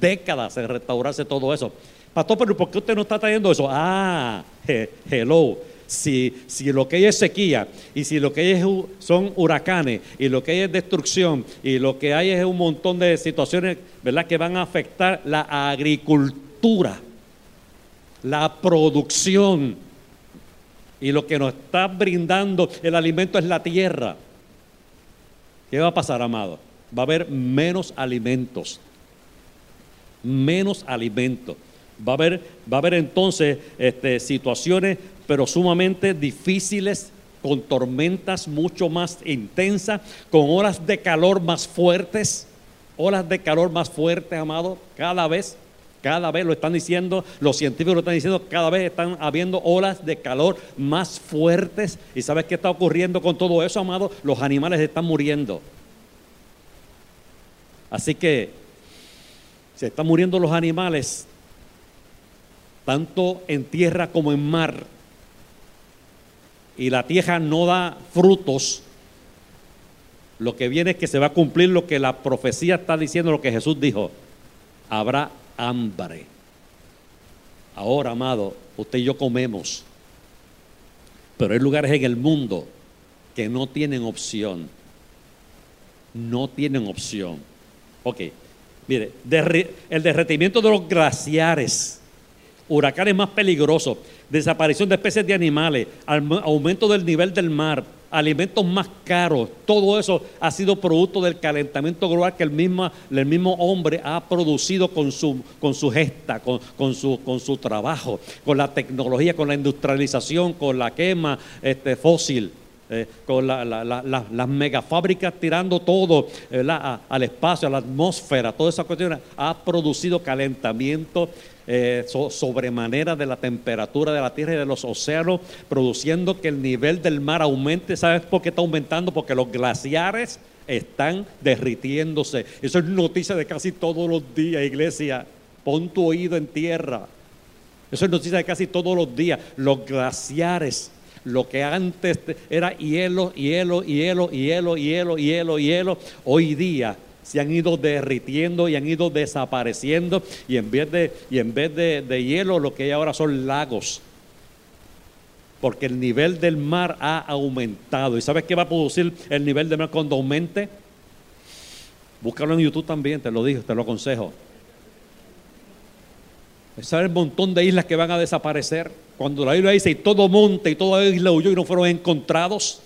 Décadas en restaurarse todo eso. Pastor, pero ¿por qué usted no está trayendo eso? Ah, hello. Si, si, lo que hay es sequía y si lo que hay son huracanes y lo que hay es destrucción y lo que hay es un montón de situaciones ¿verdad? que van a afectar la agricultura, la producción y lo que nos está brindando el alimento es la tierra. ¿Qué va a pasar, amado? Va a haber menos alimentos. Menos alimentos. Va a haber, va a haber entonces este, situaciones, pero sumamente difíciles, con tormentas mucho más intensas, con horas de calor más fuertes, horas de calor más fuertes, amado, cada vez. Cada vez lo están diciendo, los científicos lo están diciendo, cada vez están habiendo olas de calor más fuertes. ¿Y sabes qué está ocurriendo con todo eso, amado? Los animales están muriendo. Así que se están muriendo los animales, tanto en tierra como en mar. Y la tierra no da frutos Lo que viene es que se va a cumplir lo que la profecía está diciendo, lo que Jesús dijo. Habrá hambre. Ahora, amado, usted y yo comemos. Pero hay lugares en el mundo que no tienen opción. No tienen opción. Ok, mire, el derretimiento de los glaciares, huracanes más peligrosos, desaparición de especies de animales, aumento del nivel del mar, alimentos más caros, todo eso ha sido producto del calentamiento global que el mismo, el mismo hombre ha producido con su, con su gesta, con, su, con su trabajo, con la tecnología, con la industrialización, con la quema este, fósil. Eh, con las megafábricas tirando todo al espacio, a la atmósfera, toda esa cuestión ha producido calentamiento eh, sobremanera de la temperatura de la tierra y de los océanos, produciendo que el nivel del mar aumente. ¿Sabes por qué está aumentando? Porque los glaciares están derritiéndose. Eso es noticia de casi todos los días, iglesia. Pon tu oído en tierra. Eso es noticia de casi todos los días. Los glaciares lo que antes era hielo, hielo, hielo, hielo, hielo, hielo, hielo, hoy día se han ido derritiendo y han ido desapareciendo y en vez de, y en vez de, hielo lo que hay ahora son lagos. Porque el nivel del mar ha aumentado. ¿Y sabes qué va a producir el nivel del mar cuando aumente? Búscalo en YouTube también, te lo digo, te lo aconsejo. ¿Sabes el montón de islas que van a desaparecer? Cuando la Biblia dice, y todo monte y toda isla huyó y no fueron encontrados.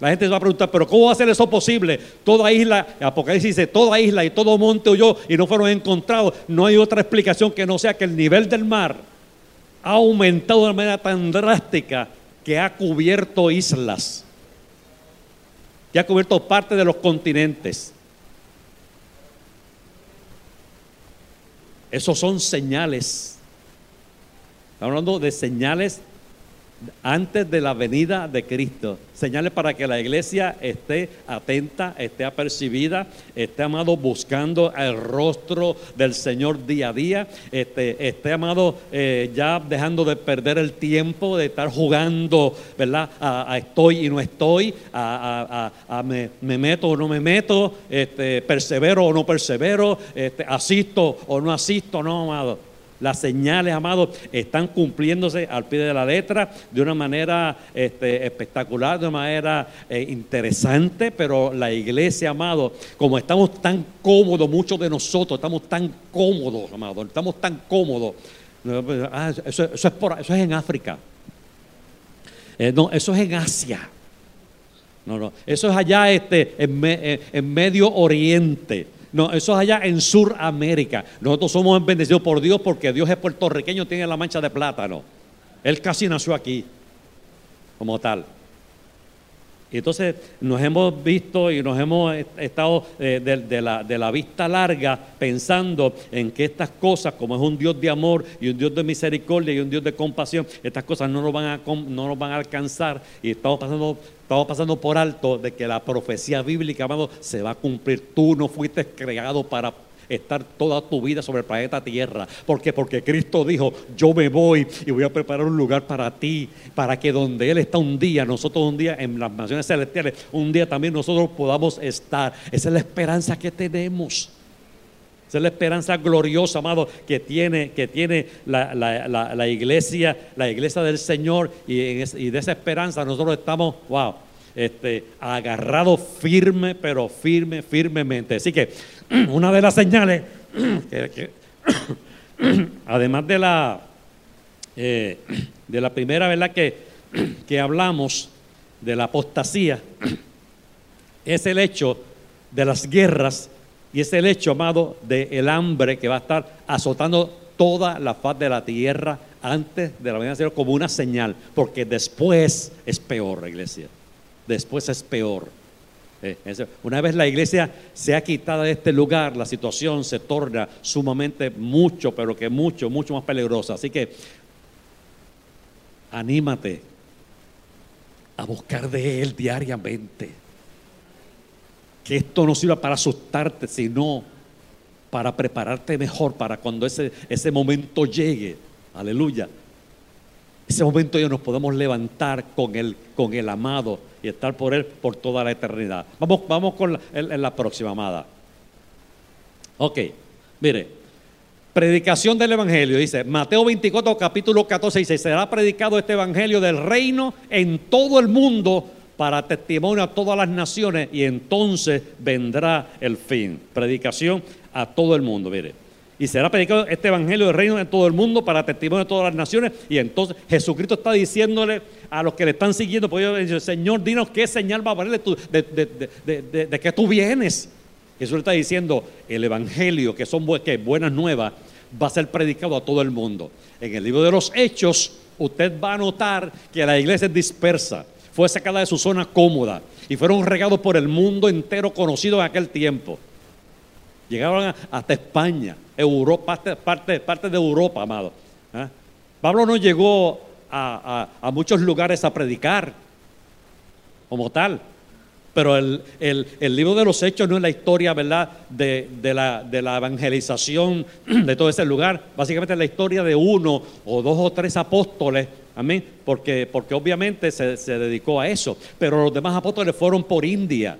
La gente se va a preguntar, pero ¿cómo va a ser eso posible? Toda isla, Apocalipsis dice, toda isla y todo monte huyó y no fueron encontrados. No hay otra explicación que no sea que el nivel del mar ha aumentado de una manera tan drástica que ha cubierto islas, que ha cubierto parte de los continentes. Esos son señales. Estamos hablando de señales antes de la venida de Cristo. Señales para que la iglesia esté atenta, esté apercibida, esté amado buscando el rostro del Señor día a día, esté, esté amado eh, ya dejando de perder el tiempo, de estar jugando, ¿verdad? A, estoy y no estoy, a, me, meto o no me meto, este, persevero o no persevero, este, asisto o no asisto, no, amado las señales, amados, están cumpliéndose al pie de la letra de una manera este, espectacular, de una manera eh, interesante, pero la iglesia, amado, como estamos tan cómodos, muchos de nosotros estamos tan cómodos, amados, estamos tan cómodos. Ah, eso, es eso es en África. Eh, no, eso es en Asia. No, no, eso es allá este, en, eh, en Medio Oriente. No, eso es allá en Suramérica. Nosotros somos bendecidos por Dios porque Dios es puertorriqueño, tiene la mancha de plátano. Él casi nació aquí, como tal. Y entonces nos hemos visto y nos hemos estado eh, de, la, vista larga pensando en que estas cosas, como es un Dios de amor y un Dios de misericordia y un Dios de compasión, estas cosas no nos van a, no nos van a alcanzar y estamos pasando, estamos pasando por alto de que la profecía bíblica, amado, se va a cumplir. Tú no fuiste creado para estar toda tu vida sobre el planeta Tierra. ¿Por qué? Porque Cristo dijo, yo me voy y voy a preparar un lugar para ti, para que donde Él está un día, nosotros un día en las naciones celestiales, un día también nosotros podamos estar. Esa es la esperanza que tenemos. Esa es la esperanza gloriosa, amado, que tiene, que tiene la, iglesia, la iglesia del Señor. Y, y, de esa esperanza nosotros estamos, wow, este, agarrados firme, pero firme, firmemente. Así que una de las señales, además de la, eh, de la primera, ¿verdad? Que, que hablamos de la apostasía, es el hecho de las guerras y es el hecho, amado, del hambre que va a estar azotando toda la faz de la tierra antes de la venida del como una señal, porque después es peor, iglesia. Después es peor. Eh, una vez la iglesia se ha quitado de este lugar, la situación se torna sumamente mucho, pero que mucho, mucho más peligrosa. Así que anímate a buscar de Él diariamente. Que esto no sirva para asustarte, sino para prepararte mejor para cuando ese, ese momento llegue. Aleluya. Ese momento ya nos podemos levantar con el, con el amado y estar por él por toda la eternidad. Vamos, vamos con la, en la próxima, amada. Ok, mire, predicación del Evangelio, dice Mateo 24, capítulo 14, dice, será predicado este Evangelio del reino en todo el mundo para testimonio a todas las naciones y entonces vendrá el fin. Predicación a todo el mundo, mire. Y será predicado este evangelio del reino en todo el mundo para testimonio de todas las naciones. Y entonces Jesucristo está diciéndole a los que le están siguiendo, pues Señor, dinos qué señal va a valer de, de, que tú vienes. Jesús le está diciendo, el evangelio, que son buenas nuevas, va a ser predicado a todo el mundo. En el libro de los Hechos, usted va a notar que la iglesia es dispersa, fue sacada de su zona cómoda y fueron regados por el mundo entero conocido en aquel tiempo. Llegaron hasta España, parte, de Europa, amado. ¿ah? Pablo no llegó a, muchos lugares a predicar como tal. Pero el, libro de los Hechos no es la historia, ¿verdad?, de, la, evangelización de todo ese lugar. Básicamente es la historia de uno o dos o tres apóstoles, amén, porque, obviamente se dedicó a eso. Pero los demás apóstoles fueron por India,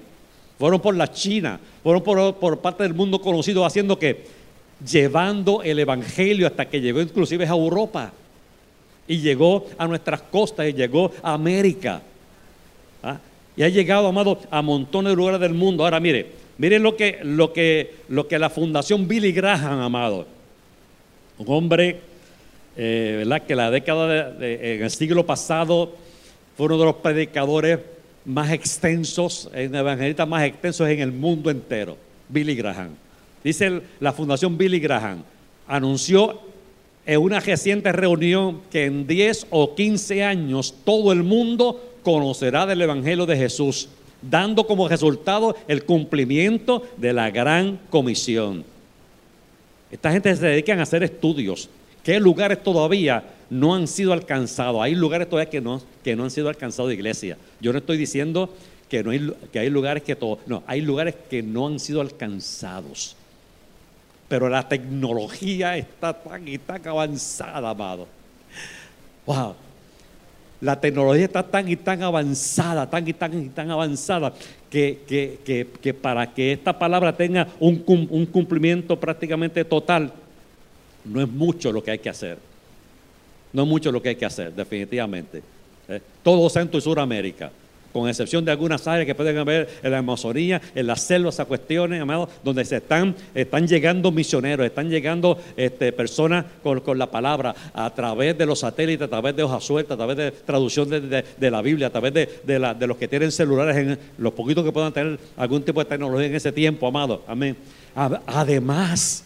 fueron por la China, fueron por, por parte del mundo conocido, haciendo que llevando el Evangelio hasta que llegó inclusive a Europa y llegó a nuestras costas y llegó a América. ¿Ah? Y ha llegado, amado, a montones de lugares del mundo. Ahora mire, miren lo que, lo que, lo que la Fundación Billy Graham, amado, un hombre, eh, ¿verdad? Que la década de, en el siglo pasado fue uno de los predicadores más extensos, en evangelistas más extensos en el mundo entero, Billy Graham. Dice la Fundación Billy Graham, anunció en una reciente reunión que en 10 o 15 años todo el mundo conocerá del Evangelio de Jesús, dando como resultado el cumplimiento de la gran comisión. Esta gente se dedica a hacer estudios. ¿Qué lugares todavía no han sido alcanzados? Hay lugares todavía que no, que no han sido alcanzados de iglesia. Yo no estoy diciendo que, no hay, que hay lugares que todo, no, hay lugares que no han sido alcanzados. Pero la tecnología está tan y tan avanzada, amado. Wow. La tecnología está tan y tan avanzada, tan y tan y tan avanzada, que, que, para que esta palabra tenga un, cumplimiento prácticamente total, no es mucho lo que hay que hacer. No es mucho lo que hay que hacer, definitivamente. ¿Eh? Todo Centro y Suramérica con excepción de algunas áreas que pueden haber en la Amazonía, en las selvas, a cuestiones, amados, donde se están, están llegando misioneros, están llegando este, personas con, la palabra a través de los satélites, a través de hojas sueltas, a través de traducción de, la Biblia, a través de, la, de, los que tienen celulares, los poquitos que puedan tener algún tipo de tecnología en ese tiempo, amado. Amén. Además,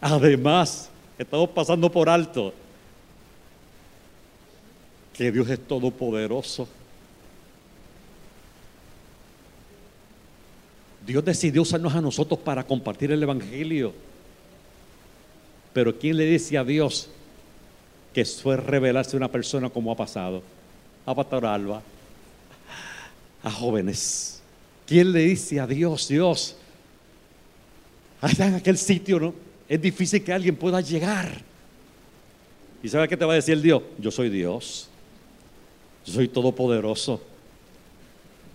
además, estamos pasando por alto que Dios es todopoderoso Dios decidió usarnos a nosotros para compartir el Evangelio. Pero ¿quién le dice a Dios que fue revelarse una persona como ha pasado? A Pastor Alba, a jóvenes. ¿Quién le dice a Dios, Dios? Allá en aquel sitio, ¿no? Es difícil que alguien pueda llegar. ¿Y sabe qué te va a decir Dios? Yo soy Dios. Soy todopoderoso.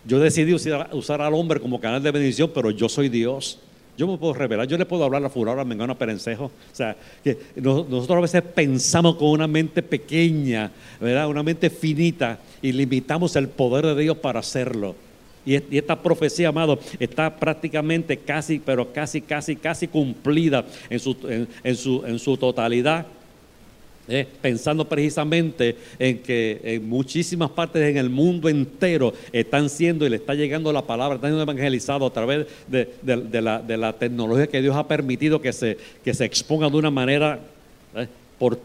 Yo decidí usar, al hombre como canal de bendición, pero yo soy Dios. Yo me puedo revelar, yo le puedo hablar a Furora, Mengano, Perencejo. O sea, que nosotros a veces pensamos con una mente pequeña, ¿verdad? Una mente finita y limitamos el poder de Dios para hacerlo. Y, esta profecía, amado, está prácticamente casi, pero casi, casi, casi cumplida en su, su, en su totalidad. Eh, pensando precisamente en que en muchísimas partes en el mundo entero están siendo y le está llegando la palabra, están siendo evangelizados a través de, la, tecnología que Dios ha permitido que se, que se exponga de una manera eh, por,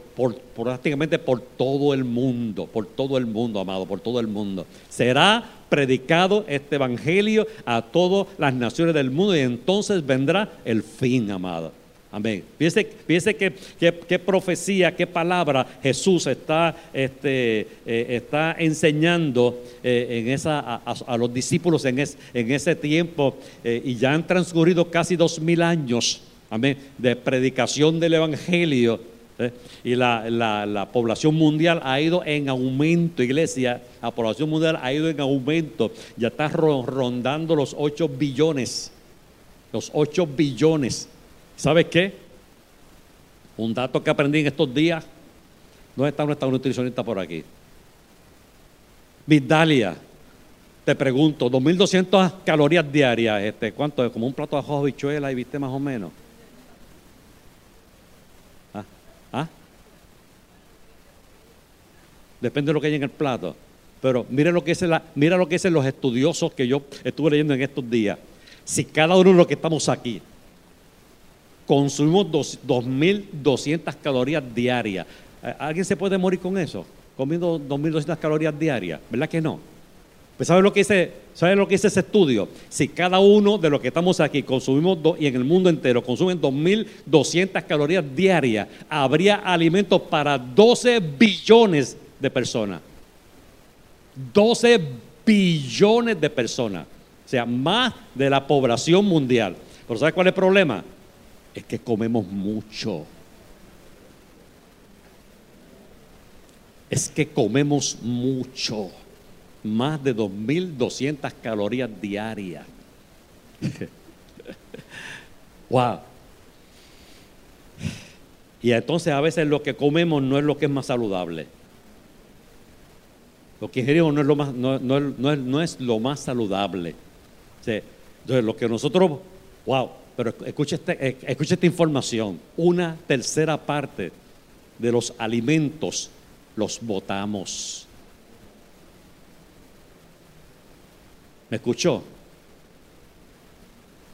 prácticamente por todo el mundo, por todo el mundo, amado, por todo el mundo. Será predicado este evangelio a todas las naciones del mundo y entonces vendrá el fin, amado. Amén. Fíjese, qué profecía, qué palabra Jesús está, este, eh, está enseñando eh, en esa, a, los discípulos en, en ese tiempo eh, y ya han transcurrido casi dos mil años amén, de predicación del Evangelio. Y la, la- la población mundial ha ido en aumento, iglesia. La población mundial ha ido en aumento. Ya está ro- rondando los 8 billones. Los 8 billones. ¿Sabes qué? Un dato que aprendí en estos días. ¿Dónde está nuestra nutricionista por aquí? Vigdalia. Te pregunto, 2.200 calorías diarias. Este, ¿Cuánto es? Como un plato de arroz, habichuela y viste más o menos. ¿Ah? ¿Ah? Depende de lo que hay en el plato. Pero mira lo que dicen la- mira lo que dicen los estudiosos que yo estuve leyendo en estos días. Si cada uno de los que estamos aquí consumimos dos- 2.200 calorías diarias, ¿eh, ¿alguien se puede morir con eso? Comiendo 2.200 calorías diarias, ¿verdad que no? Pues ¿sabe lo que dice, lo que ese estudio? Si cada uno de los que estamos aquí consumimos y en el mundo entero consumen 2.200 calorías diarias, habría alimentos para 12 billones de personas. 12 billones de personas. O sea, más de la población mundial. Pero ¿sabe cuál es el problema? Es que comemos mucho. Es que comemos mucho. Más de 2.200 calorías diarias. wow. Y entonces a veces lo que comemos no es lo que es más saludable. Lo que ingerimos no es lo más, no, no no es- es lo más saludable. Entonces, lo que nosotros, wow, pero escucha, este- eh, escucha esta información. Una tercera parte de los alimentos los botamos. ¿Me escuchó?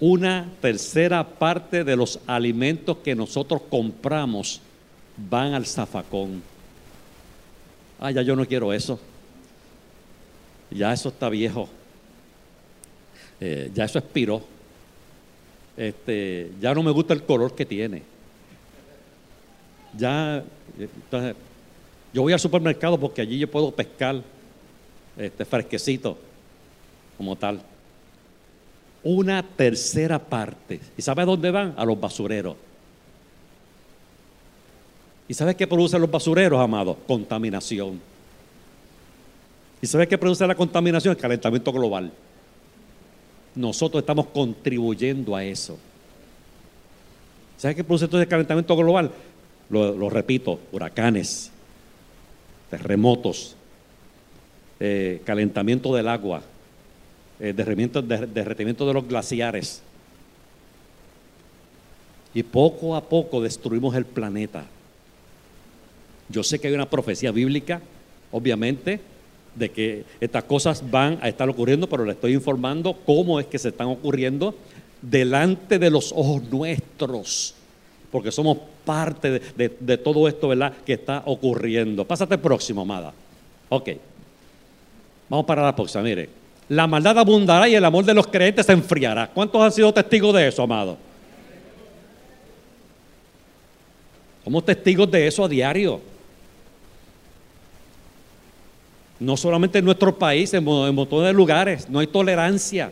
Una tercera parte de los alimentos que nosotros compramos van al zafacón. Ah, ya yo no quiero eso. Ya eso está viejo. Eh, ya eso expiró. Este, ya no me gusta el color que tiene. Ya, eh, entonces, yo voy al supermercado porque allí yo puedo pescar este, fresquecito, como tal. Una tercera parte. ¿Y sabe a dónde van? A los basureros. ¿Y sabe qué producen los basureros, amados? Contaminación. ¿Y sabe qué produce la contaminación? El calentamiento global. Nosotros estamos contribuyendo a eso. ¿Sabe qué produce entonces el calentamiento global? Lo, repito, huracanes, terremotos, eh, calentamiento del agua, eh, derretimiento, der- derretimiento de los glaciares. Y poco a poco destruimos el planeta. Yo sé que hay una profecía bíblica, obviamente, de que estas cosas van a estar ocurriendo, pero le estoy informando cómo es que se están ocurriendo delante de los ojos nuestros, porque somos parte de, de- todo esto, ¿verdad?, que está ocurriendo. Pásate próximo, amada. Ok. Vamos para la próxima, mire. La maldad abundará y el amor de los creyentes se enfriará. ¿Cuántos han sido testigos de eso, amado? Somos testigos de eso a diario. No solamente en nuestro país, en, montones de lugares, no hay tolerancia.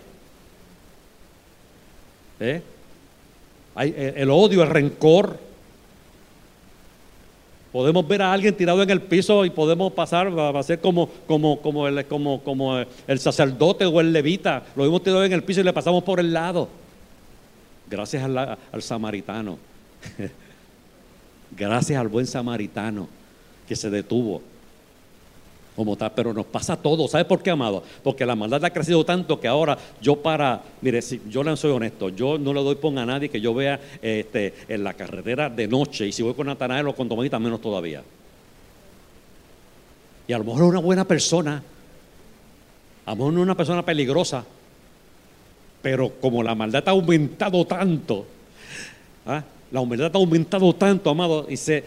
¿Eh? Hay el, el odio, el rencor. Podemos ver a alguien tirado en el piso y podemos pasar, a ser como, el, sacerdote o el levita. Lo vimos tirado en el piso y le pasamos por el lado. Gracias al samaritano. Gracias al buen samaritano que se detuvo como tal, pero nos pasa todo. ¿Sabe por qué, amado? Porque la maldad ha crecido tanto que ahora yo para, mire, si yo le soy honesto, yo no le doy pon a nadie que yo vea este, en la carretera de noche y si voy con Natanael o con Tomadita menos todavía. Y a lo mejor es una buena persona, a lo mejor no es una persona peligrosa, pero como la maldad ha aumentado tanto, ¿ah? La humildad ha aumentado tanto, amado, y, se,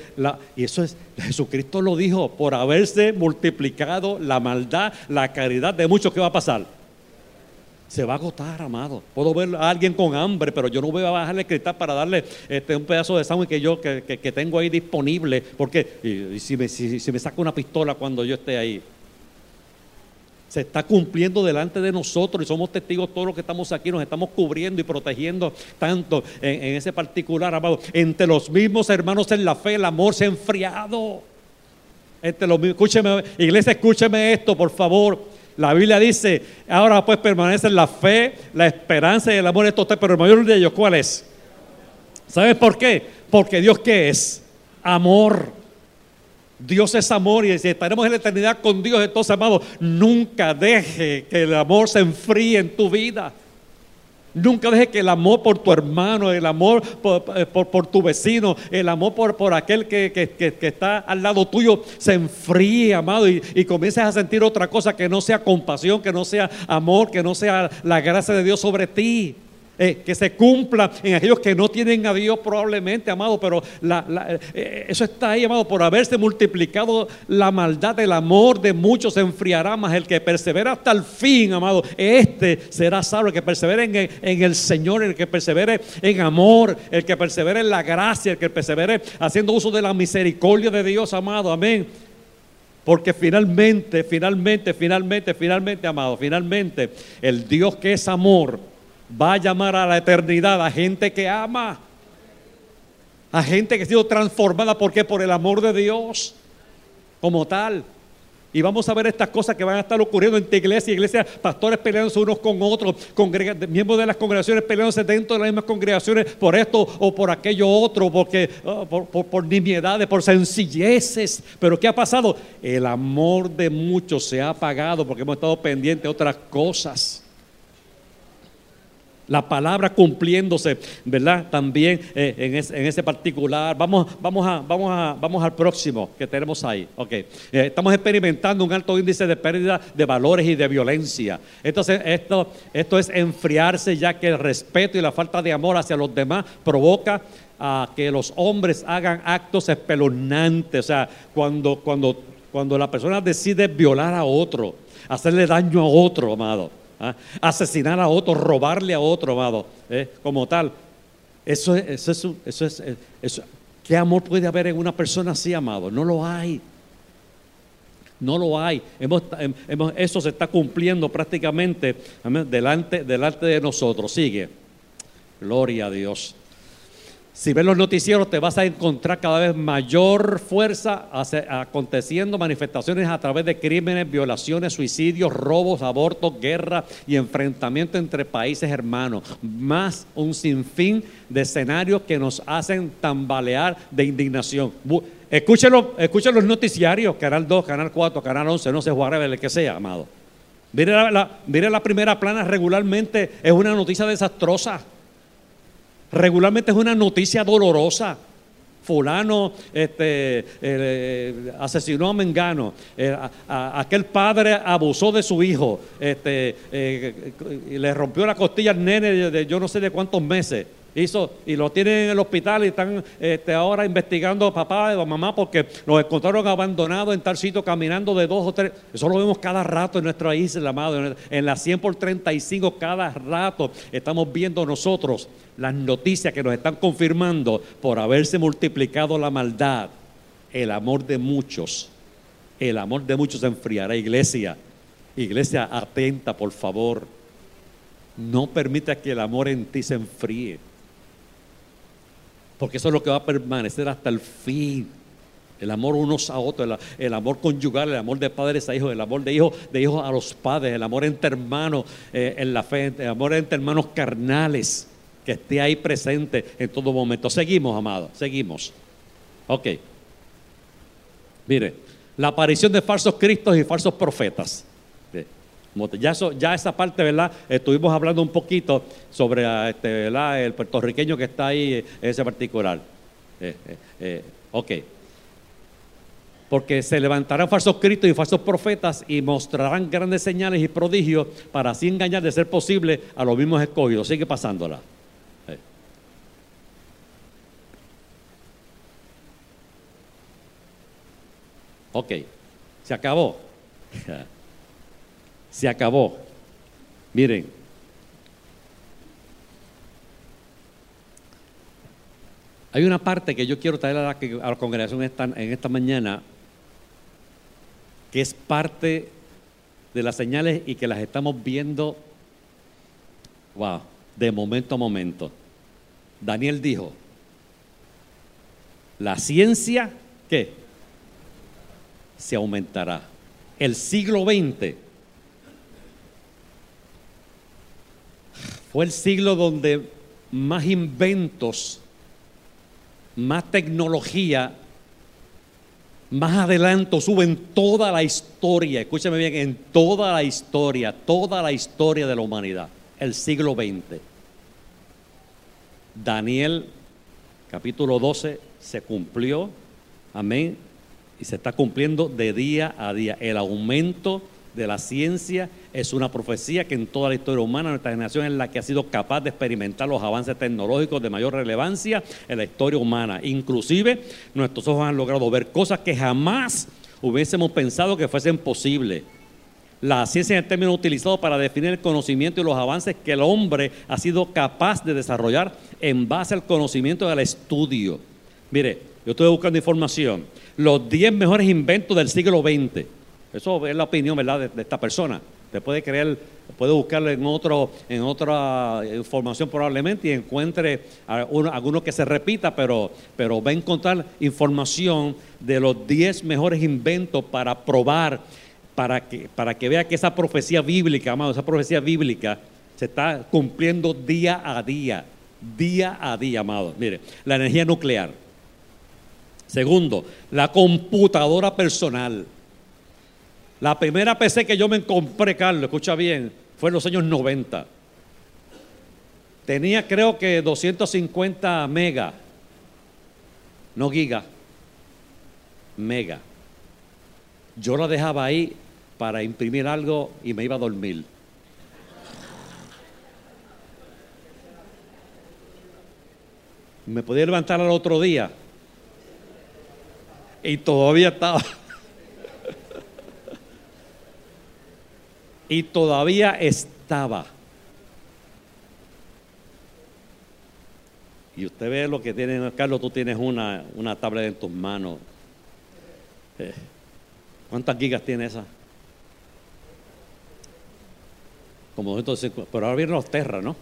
y eso es, Jesucristo lo dijo, por haberse multiplicado la maldad, la caridad de muchos, ¿qué va a pasar? Se va a agotar, amado. Puedo ver a alguien con hambre, pero yo no voy a bajarle el cristal para darle este, un pedazo de sándwich que yo que, que- que tengo ahí disponible, porque y, y si, me, si, si me saca una pistola cuando yo esté ahí. Se está cumpliendo delante de nosotros y somos testigos todos los que estamos aquí, nos estamos cubriendo y protegiendo tanto en, ese particular, amado. Entre los mismos hermanos en la fe, el amor se ha enfriado. Entre los escúcheme, iglesia, escúcheme esto, por favor. La Biblia dice, ahora pues permanecen la fe, la esperanza y el amor de estos tres, pero el mayor de ellos, ¿cuál es? ¿Sabes por qué? Porque Dios qué es? Amor. Dios es amor y si estaremos en la eternidad con Dios, entonces, amado, nunca deje que el amor se enfríe en tu vida. Nunca deje que el amor por tu hermano, el amor por, eh, tu vecino, el amor por, por aquel que, está al lado tuyo se enfríe, amado, y, y comiences a sentir otra cosa que no sea compasión, que no sea amor, que no sea la gracia de Dios sobre ti. Eh, que se cumpla en aquellos que no tienen a Dios probablemente, amado, pero eh, eso está ahí, amado, por haberse multiplicado la maldad, el amor de muchos se enfriará, más el que persevera hasta el fin, amado, este será salvo, el que persevere en, en, el Señor, el que persevere en amor, el que persevere en la gracia, el que persevere haciendo uso de la misericordia de Dios, amado, amén. Porque finalmente, finalmente, finalmente, finalmente, amado, finalmente, el Dios que es amor, va a llamar a la eternidad a gente que ama, a gente que ha sido transformada, porque Por el amor de Dios como tal. Y vamos a ver estas cosas que van a estar ocurriendo en tu iglesia, iglesia, pastores peleándose unos con otros, miembros de las congregaciones peleándose dentro de las mismas congregaciones por esto o por aquello otro, porque, oh, por, por, por nimiedades, por sencilleces. Pero ¿qué ha pasado? El amor de muchos se ha apagado porque hemos estado pendientes de otras cosas. La palabra cumpliéndose, ¿verdad? También eh, en, ese particular. Vamos, vamos, a, vamos, a, vamos al próximo que tenemos ahí. Okay. Eh, estamos experimentando un alto índice de pérdida de valores y de violencia. Entonces, esto, esto es enfriarse ya que el respeto y la falta de amor hacia los demás provoca a que los hombres hagan actos espeluznantes. O sea, cuando, cuando, cuando la persona decide violar a otro, hacerle daño a otro, amado ¿ah? asesinar a otro, robarle a otro, amado, ¿eh? como tal. Eso es, eso, eso es, eh, eso, ¿qué amor puede haber en una persona así, amado? No lo hay. No lo hay. Hemos, eso se está cumpliendo prácticamente delante, delante de nosotros. Sigue. Gloria a Dios. Si ves los noticieros te vas a encontrar cada vez mayor fuerza aconteciendo manifestaciones a través de crímenes, violaciones, suicidios, robos, abortos, guerra y enfrentamiento entre países hermanos. Más un sinfín de escenarios que nos hacen tambalear de indignación. Escúchenlo, escuchen los noticiarios, Canal 2, Canal 4, Canal 11, no sé, whatever, el que sea, amado. Mire la primera plana regularmente, es una noticia desastrosa regularmente es una noticia dolorosa. Fulano este, eh, asesinó a Mengano, eh, aquel padre abusó de su hijo, este, eh, le rompió la costilla al nene de yo no sé de cuántos meses. Hizo, y lo tienen en el hospital y están este, ahora investigando a papá o mamá porque los encontraron abandonados en tal sitio caminando de dos o tres. Eso lo vemos cada rato en nuestra isla, amado. En la 100 por 35 cada rato estamos viendo nosotros las noticias que nos están confirmando por haberse multiplicado la maldad. El amor de muchos, el amor de muchos se enfriará, iglesia. Iglesia, atenta, por favor. No permita que el amor en ti se enfríe porque eso es lo que va a permanecer hasta el fin. El amor unos a otros, el, amor conyugal, el amor de padres a hijos, el amor de hijos, de hijos a los padres, el amor entre hermanos eh, en la fe, el amor entre hermanos carnales, que esté ahí presente en todo momento. Seguimos, amados, seguimos. Ok. Mire, la aparición de falsos cristos y falsos profetas. Ya, esa parte, ¿verdad? Estuvimos hablando un poquito sobre ah, este, el puertorriqueño que está ahí, eh, ese particular. Eh, eh, ok. Porque se levantarán falsos cristos y falsos profetas y mostrarán grandes señales y prodigios para así engañar, de ser posible, a los mismos escogidos. Sigue pasándola. Ok, se acabó. se acabó. Miren, hay una parte que yo quiero traer a la, congregación en esta mañana, que es parte de las señales y que las estamos viendo, wow, de momento a momento. Daniel dijo, la ciencia, ¿qué? Se aumentará. El siglo XX fue el siglo donde más inventos, más tecnología, más adelanto suben toda la historia, escúchame bien, en toda la historia, toda la historia de la humanidad, el siglo XX. Daniel capítulo 12 se cumplió, amén, y se está cumpliendo de día a día. El aumento de la ciencia es una profecía que en toda la historia humana nuestra generación es la que ha sido capaz de experimentar los avances tecnológicos de mayor relevancia en la historia humana. Inclusive nuestros ojos han logrado ver cosas que jamás hubiésemos pensado que fuesen posibles. La ciencia es el término utilizado para definir el conocimiento y los avances que el hombre ha sido capaz de desarrollar en base al conocimiento del estudio. Mire, yo estoy buscando información. Los 10 mejores inventos del siglo XX. Eso es la opinión, ¿verdad?, de, esta persona. Usted puede creer, puede buscarlo en, otro, en otra información probablemente y encuentre alguno que se repita, pero, pero va a encontrar información de los 10 mejores inventos para probar para que, para que vea que esa profecía bíblica, amado, esa profecía bíblica se está cumpliendo día a día, día a día, amado. Mire, la energía nuclear. Segundo, la computadora personal. La primera PC que yo me compré, Carlos, escucha bien, fue en los años 90. Tenía creo que 250 mega, no giga, mega. Yo la dejaba ahí para imprimir algo y me iba a dormir. Me podía levantar al otro día y todavía estaba. Y todavía estaba. Y usted ve lo que tiene, Carlos, tú tienes una, una tablet en tus manos. Eh, ¿Cuántas gigas tiene esa? Como pero ahora vienen los Terra, ¿no?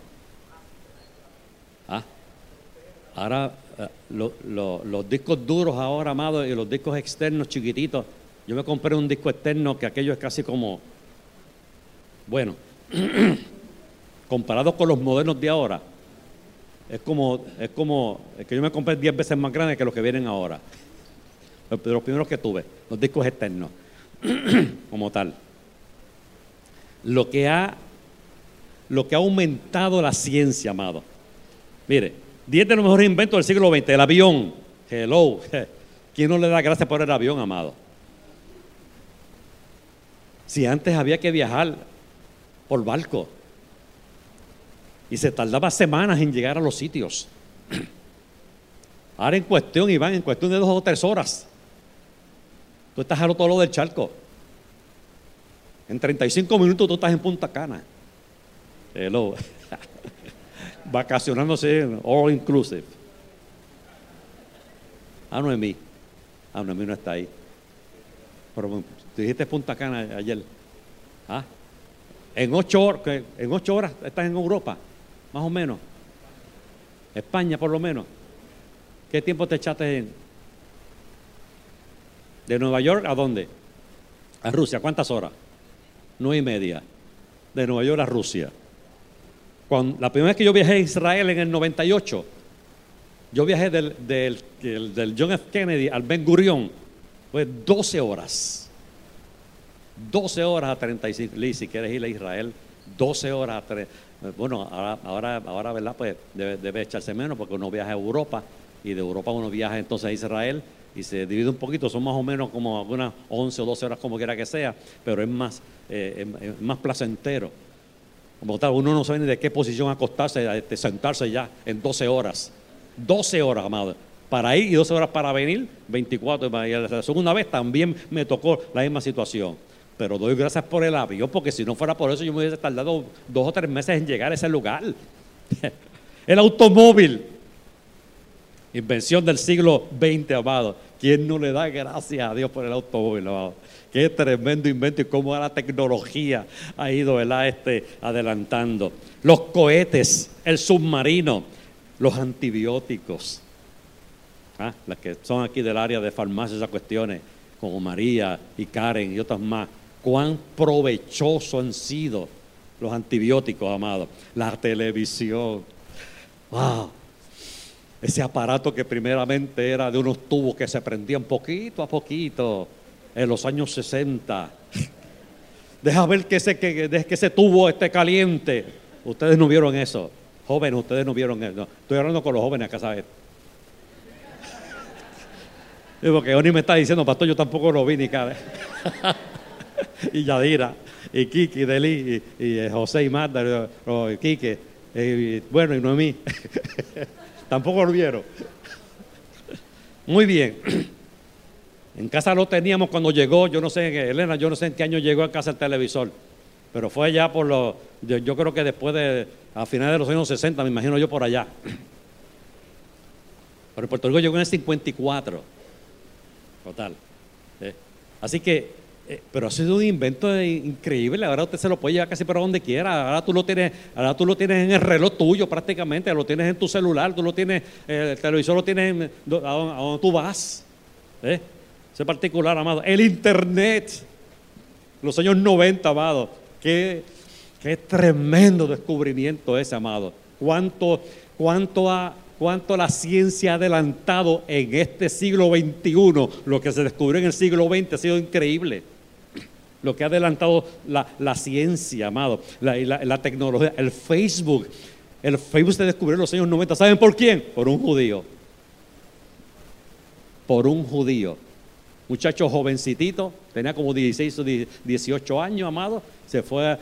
Ah, ahora eh, los discos duros ahora, amados, y los discos externos chiquititos. Yo me compré un disco externo que aquello es casi como, bueno, comparado con los modernos de ahora, es como, es como, que yo me compré 10 veces más grande que los que vienen ahora. De los primeros que tuve, los discos externos, como tal. Lo que ha lo que ha aumentado la ciencia, amado. Mire, 10 de los mejores inventos del siglo XX, el avión. Hello. ¿Quién no le da gracias por el avión, amado? Si antes había que viajar por barco y se tardaba semanas en llegar a los sitios. Ahora en cuestión, Iván, en cuestión de dos o tres horas, tú estás al otro lado del charco. En 35 minutos tú estás en Punta Cana. Hello. Vacacionándose all inclusive. Ah, Noemí. Ah, Noemí no está ahí. Pero tú dijiste Punta Cana ayer. ¿Ah? En ocho, horas, estás en Europa, más o menos. España, por lo menos. ¿Qué tiempo te echaste en? ¿De Nueva York a dónde? A Rusia. ¿Cuántas horas? Nueve y media. De Nueva York a Rusia la primera vez que yo viajé a Israel en el 98, yo viajé del, del, John F. Kennedy al Ben Gurion, fue 12 horas. 12 horas a 35. Lee, si quieres ir a Israel, 12 horas a 3. Bueno, ahora, ahora, ahora ¿verdad? Pues debe, echarse menos porque uno viaja a Europa y de Europa uno viaja entonces a Israel y se divide un poquito, son más o menos como algunas 11 o 12 horas como quiera que sea, pero es más, eh, más placentero como tal, uno no sabe ni de qué posición acostarse, este, sentarse ya en 12 horas. 12 horas, amado. Para ir y 12 horas para venir, 24. Y la segunda vez también me tocó la misma situación. Pero doy gracias por el avión, porque si no fuera por eso yo me hubiese tardado dos o tres meses en llegar a ese lugar. el automóvil. Invención del siglo XX, amado. ¿Quién no le da gracias a Dios por el automóvil, amado? Qué tremendo invento y cómo la tecnología ha ido Este, adelantando. Los cohetes, el submarino, los antibióticos. ¿Ah? Las que son aquí del área de farmacia, esas cuestiones, como María y Karen y otras más. Cuán provechosos han sido los antibióticos, amados. La televisión. ¡Wow! Ese aparato que primeramente era de unos tubos que se prendían poquito a poquito en los años 60. Deja ver que ese, que, que ese tubo esté caliente. Ustedes no vieron eso. Jóvenes, ustedes no vieron eso. Estoy hablando con los jóvenes acá, ¿sabes? Porque Oni me está diciendo, pastor, yo tampoco lo vi ni cara. y Yadira, y Kiki, Deli, y, y, José y Marta, y Kike, y, bueno, y Noemí. tampoco lo vieron. Muy bien. En casa lo teníamos cuando llegó, yo no sé, Elena, yo no sé en qué año llegó a casa el televisor, pero fue ya por los, yo, creo que después de, a finales de los años 60, me imagino yo por allá. Pero Puerto Rico llegó en el 54, total. ¿eh? Así que, eh, pero ha sido un invento increíble, ahora usted se lo puede llevar casi para donde quiera, ahora tú lo tienes, ahora tú lo tienes en el reloj tuyo prácticamente, lo tienes en tu celular, tú lo tienes, el televisor lo tienes a donde tú vas. ¿eh? ese particular, amado. El Internet, los años 90, amado. Qué, tremendo descubrimiento ese, amado. Cuánto, cuánto, cuánto la ciencia ha adelantado en este siglo XXI. Lo que se descubrió en el siglo XX ha sido increíble. Lo que ha adelantado la, ciencia, amado, la, la tecnología, el Facebook. El Facebook se descubrió en los años 90. ¿Saben por quién? Por un judío. Por un judío muchacho jovencitito, tenía como 16 o 18 años, amado, se fue,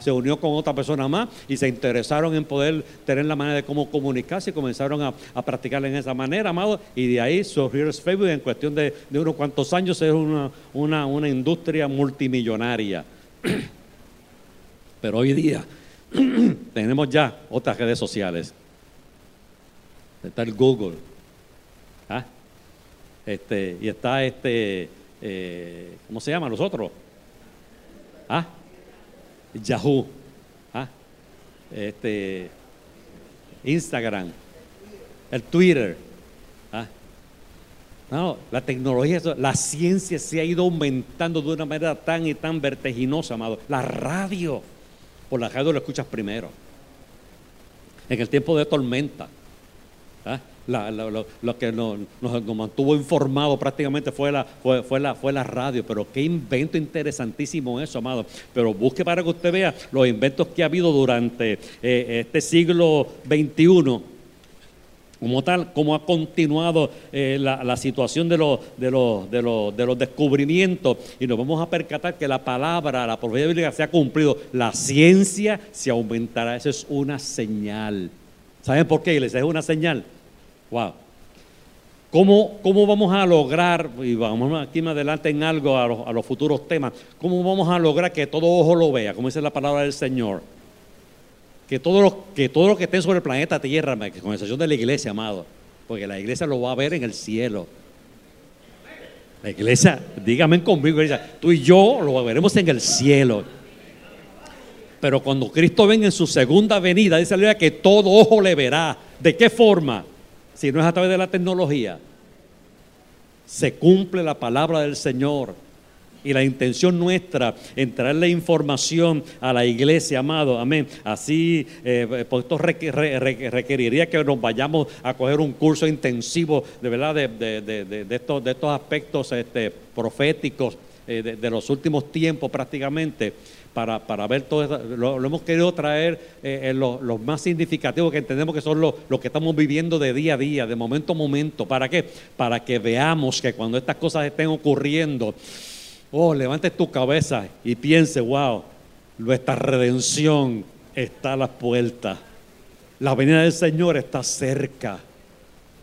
se unió con otra persona más y se interesaron en poder tener la manera de cómo comunicarse y comenzaron a, a practicar en esa manera, amado, y de ahí surgió el Facebook en cuestión de, unos cuantos años es una, una, una industria multimillonaria. Pero hoy día tenemos ya otras redes sociales. Está el Google, este, y está este, eh, ¿cómo se llama? Los otros. ¿Ah? Yahoo. ¿Ah? Este, Instagram. El Twitter. ¿Ah? No, la tecnología, la ciencia se ha ido aumentando de una manera tan y tan vertiginosa, amado. La radio, por la radio lo escuchas primero. En el tiempo de tormenta. Lo, que nos, mantuvo informados prácticamente fue la, fue, la, fue la radio, pero qué invento interesantísimo eso, amado. Pero busque para que usted vea los inventos que ha habido durante eh, este siglo XXI como tal, como ha continuado eh, la, situación de los, de, los, de, los, de los descubrimientos, y nos vamos a percatar que la palabra, la profecía bíblica se ha cumplido, la ciencia se aumentará, eso es una señal. ¿Saben por qué, iglesia? Es una señal. Wow. ¿Cómo, ¿Cómo, vamos a lograr, y vamos aquí más adelante en algo a los, futuros temas, cómo vamos a lograr que todo ojo lo vea, como dice la palabra del Señor? Que todo lo que, todo lo que esté sobre el planeta Tierra, con excepción de la iglesia, amado, porque la iglesia lo va a ver en el cielo. La iglesia, dígame conmigo, iglesia, tú y yo lo veremos en el cielo. Pero cuando Cristo venga en su segunda venida, dice la que todo ojo le verá. ¿De qué forma? Si no es a través de la tecnología, se cumple la palabra del Señor. Y la intención nuestra en traerle información a la iglesia, amado, amén. Así, eh, pues esto requeriría que nos vayamos a coger un curso intensivo de verdad de, estos, de estos aspectos este, proféticos eh, de, los últimos tiempos prácticamente para, para ver todo eso. Lo, hemos querido traer eh, en los más significativos que entendemos que son los, que estamos viviendo de día a día, de momento a momento. ¿Para qué? Para que veamos que cuando estas cosas estén ocurriendo, oh, levantes tu cabeza y piense, wow, nuestra redención está a las puertas. La venida del Señor está cerca.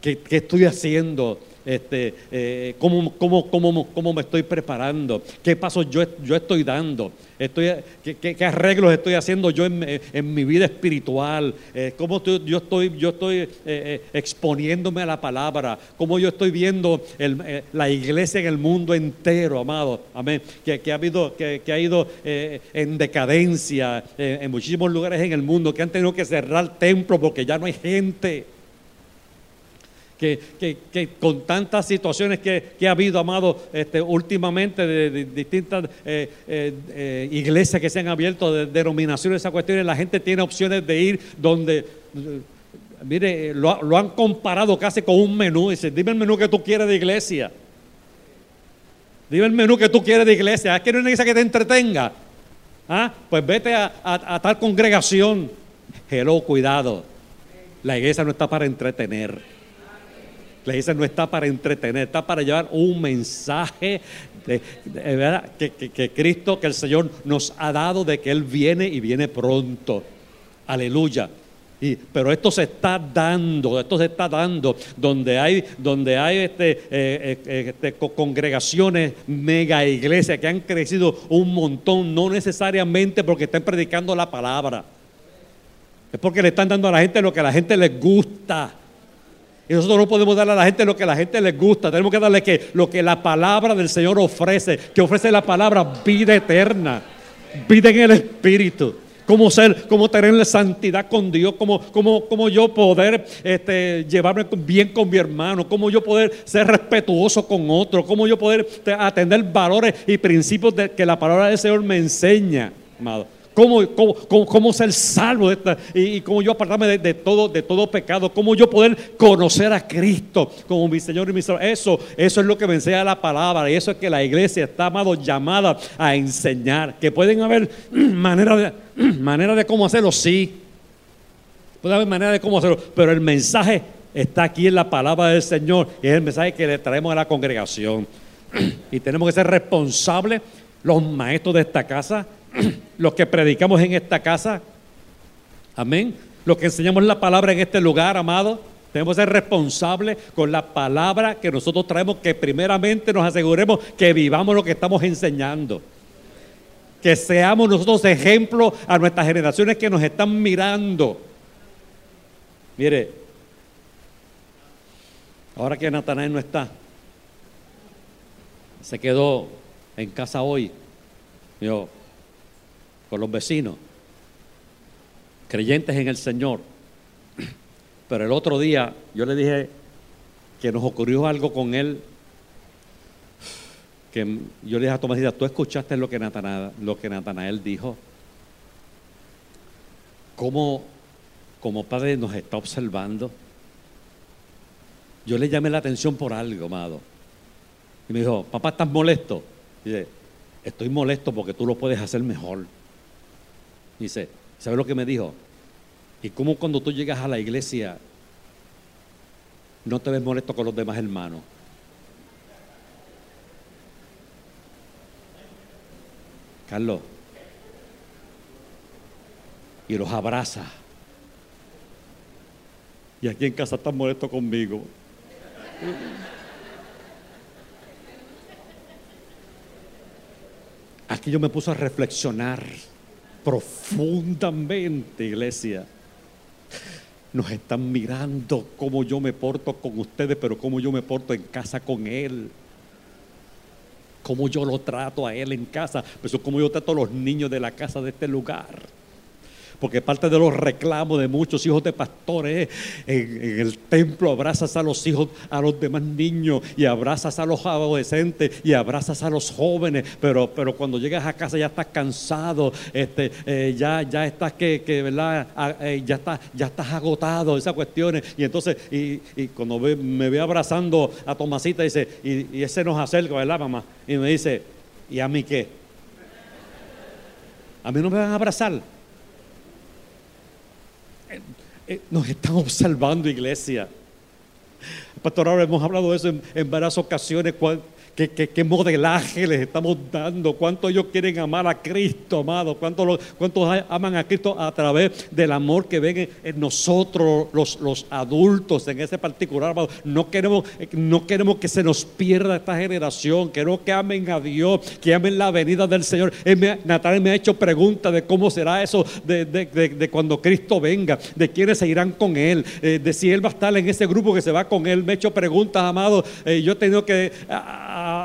¿Qué, qué estoy haciendo? Este, eh, cómo, cómo, cómo, cómo, me estoy preparando, qué pasos yo, yo estoy dando, estoy, qué, qué, arreglos estoy haciendo yo en, en mi vida espiritual, eh, cómo yo estoy, yo estoy eh, eh, exponiéndome a la palabra, cómo yo estoy viendo la iglesia en el mundo entero, amado, amén, que, que ha, habido, que, que ha ido en decadencia en muchísimos lugares en el mundo, que han tenido que cerrar templos porque ya no hay gente que, con tantas situaciones que, ha habido, amado, este, últimamente de, distintas eh, eh, eh, iglesias que se han abierto, de denominaciones, esas cuestiones, la gente tiene opciones de ir donde, mire, lo, han comparado casi con un menú. Dice, dime el menú que tú quieres de iglesia. Dime el menú que tú quieres de iglesia. ¿Ah, ¿Quieres una iglesia que te entretenga? ¿Ah? Pues vete a, a tal congregación. Hello, cuidado. La iglesia no está para entretener. La iglesia no está para entretener, está para llevar un mensaje de. Que, Cristo, que el Señor nos ha dado de que Él viene y viene pronto. Aleluya. Y, pero esto se está dando, esto se está dando donde hay, donde hay este, eh, eh, este, congregaciones, mega iglesias que han crecido un montón, no necesariamente porque estén predicando la palabra, es porque le están dando a la gente lo que a la gente les gusta. Y nosotros no podemos darle a la gente lo que a la gente les gusta. Tenemos que darle lo que la palabra del Señor ofrece, que ofrece la palabra vida eterna, vida en el Espíritu. Cómo ser, cómo tener la santidad con Dios, cómo, cómo, cómo yo poder este, llevarme bien con mi hermano, cómo yo poder ser respetuoso con otro, cómo yo poder atender valores y principios que la palabra del Señor me enseña, amado cómo, cómo, ser salvo y, cómo yo apartarme de, todo, de todo pecado, cómo yo poder conocer a Cristo como mi Señor y mi Señor. Eso, eso es lo que me enseña la palabra y eso es que la iglesia está, amado, llamada a enseñar. Que pueden haber maneras de, de cómo hacerlo, sí. Puede haber maneras de cómo hacerlo, pero el mensaje está aquí en la palabra del Señor y es el mensaje que le traemos a la congregación. Y tenemos que ser responsables, los maestros de esta casa, los que predicamos en esta casa, amén, los que enseñamos la palabra en este lugar, amado, tenemos que ser responsables con la palabra que nosotros traemos, que primeramente nos aseguremos que vivamos lo que estamos enseñando. Que seamos nosotros ejemplo a nuestras generaciones que nos están mirando. Mire, ahora que Natanael no está, se quedó en casa hoy. Yo, con los vecinos, creyentes en el Señor. Pero el otro día yo le dije que nos ocurrió algo con él, que yo le dije a Tomás, tú escuchaste lo que Natanael, lo que Natanael dijo, cómo como padre nos está observando. Yo le llamé la atención por algo, amado. Y me dijo, papá, ¿estás molesto? Dice, estoy molesto porque tú lo puedes hacer mejor. Dice, ¿sabe lo que me dijo? Y cómo cuando tú llegas a la iglesia no te ves molesto con los demás hermanos. Carlos. Y los abraza. Y aquí en casa están molesto conmigo. Aquí yo me puse a reflexionar profundamente, iglesia. Nos están mirando cómo yo me porto con ustedes, pero cómo yo me porto en casa con Él. Cómo yo lo trato a Él en casa, pero cómo yo trato a los niños de la casa de este lugar porque parte de los reclamos de muchos hijos de pastores en, el templo abrazas a los hijos, a los demás niños y abrazas a los adolescentes y abrazas a los jóvenes, pero, pero cuando llegas a casa ya estás cansado, este, eh, ya, ya estás que, que ¿verdad? Eh, ya, estás, ya estás agotado, esas cuestiones. Y entonces, y, cuando me ve abrazando a Tomasita, dice, y, y ese nos acerca, ¿verdad, mamá? Y me dice, ¿y a mí qué? A mí no me van a abrazar. Eh, nos están observando, iglesia. Pastor, ahora hemos hablado de eso en, varias ocasiones, qué, modelaje les estamos dando, cuánto ellos quieren amar a Cristo, amado, cuánto, cuántos aman a Cristo a través del amor que ven en, nosotros, los, los, adultos, en ese particular, amado. No queremos, no queremos que se nos pierda esta generación, queremos que amen a Dios, que amen la venida del Señor. Natalia me ha hecho preguntas de cómo será eso de, cuando Cristo venga, de quiénes se irán con Él, eh, de si Él va a estar en ese grupo que se va con Él. Me ha hecho preguntas, amado. Eh, yo he tenido que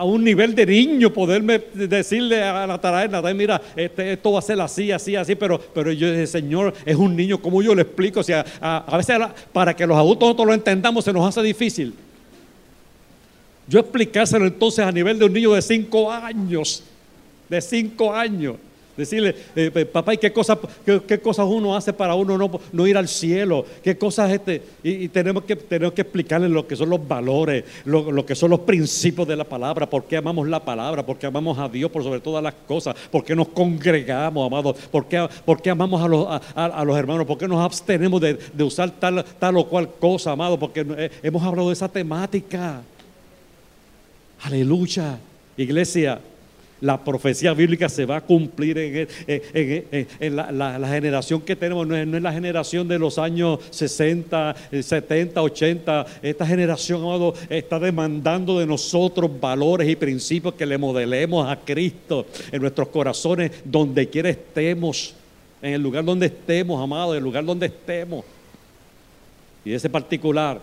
un nivel de niño poderme decirle a Natalia, mira, este, esto va a ser así, así, así, pero, pero yo dije, Señor, es un niño, ¿cómo yo le explico? Sea, a, veces para que los adultos nosotros lo entendamos se nos hace difícil. Yo explicárselo entonces a nivel de un niño de cinco años, de cinco años. Decirle, eh, papá, ¿y qué cosas, qué, uno hace para uno no, no ir al cielo? ¿Qué cosas este? Y, tenemos, que, tenemos que explicarle lo que son los valores, lo, que son los principios de la palabra, por qué amamos la palabra, por qué amamos a Dios por sobre todas las cosas, por qué nos congregamos, amados, por qué, amamos a los, a, los, hermanos, por qué nos abstenemos de, usar tal, tal o cual cosa, amado, porque eh, hemos hablado de esa temática. Aleluya. Iglesia, la profecía bíblica se va a cumplir en, la, generación que tenemos, no es, la generación de los años 60, 70, 80. Esta generación, amado, está demandando de nosotros valores y principios que le modelemos a Cristo en nuestros corazones, donde quiera estemos, en el lugar donde estemos, amado, en el lugar donde estemos. Y ese particular,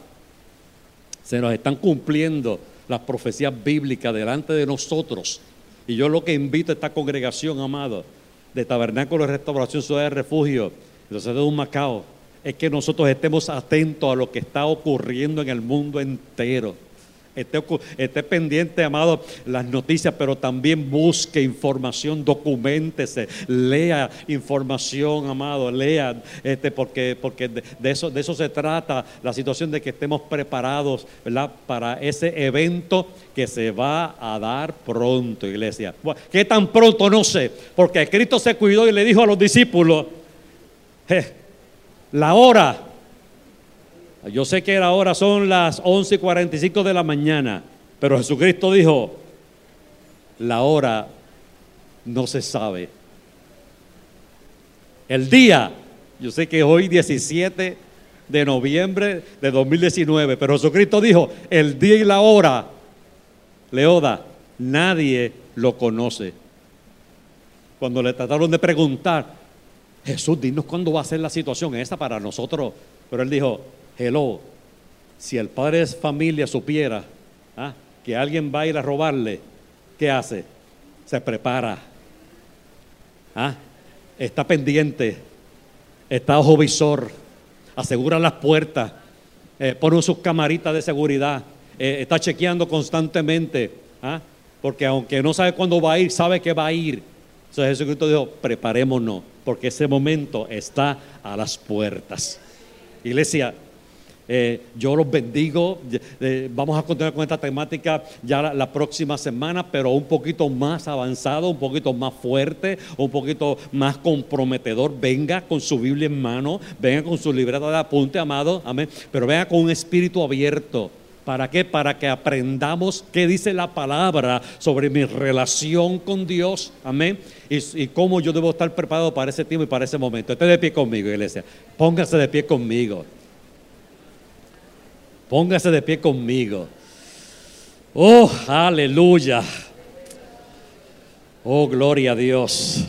se nos están cumpliendo las profecías bíblicas delante de nosotros y yo lo que invito a esta congregación, amado, de Tabernáculo de Restauración Ciudad de Refugio, de de un Macao, es que nosotros estemos atentos a lo que está ocurriendo en el mundo entero. Esté, pendiente, amado, las noticias, pero también busque información, documentese, lea información, amado, lea, este, porque, porque de, eso, de eso se trata, la situación de que estemos preparados para ese evento que se va a dar pronto, iglesia. ¿Qué tan pronto? No sé, porque Cristo se cuidó y le dijo a los discípulos, la hora yo sé que ahora son las 11 y 45 de la mañana, pero Jesucristo dijo, la hora no se sabe. El día, yo sé que hoy 17 de noviembre de 2019, pero Jesucristo dijo, el día y la hora, Leoda, nadie lo conoce. Cuando le trataron de preguntar, Jesús, dinos cuándo va a ser la situación esa para nosotros, pero él dijo, Hello, si el padre de familia supiera ¿ah? que alguien va a ir a robarle, ¿qué hace? Se prepara. ¿ah? Está pendiente, está ojo visor, asegura las puertas, eh, pone sus camaritas de seguridad, eh, está chequeando constantemente, ¿ah? porque aunque no sabe cuándo va a ir, sabe que va a ir. Entonces Jesucristo dijo, preparémonos, porque ese momento está a las puertas. Iglesia, eh, yo los bendigo. Eh, vamos a continuar con esta temática ya la, próxima semana, pero un poquito más avanzado, un poquito más fuerte, un poquito más comprometedor. Venga con su Biblia en mano, venga con su libreta de apunte, amado, amén. Pero venga con un espíritu abierto. ¿Para qué? Para que aprendamos qué dice la palabra sobre mi relación con Dios. Amén. Y, y, cómo yo debo estar preparado para ese tiempo y para ese momento. Esté de pie conmigo, iglesia. Póngase de pie conmigo. Póngase de pie conmigo. Oh, aleluya. Oh, gloria a Dios.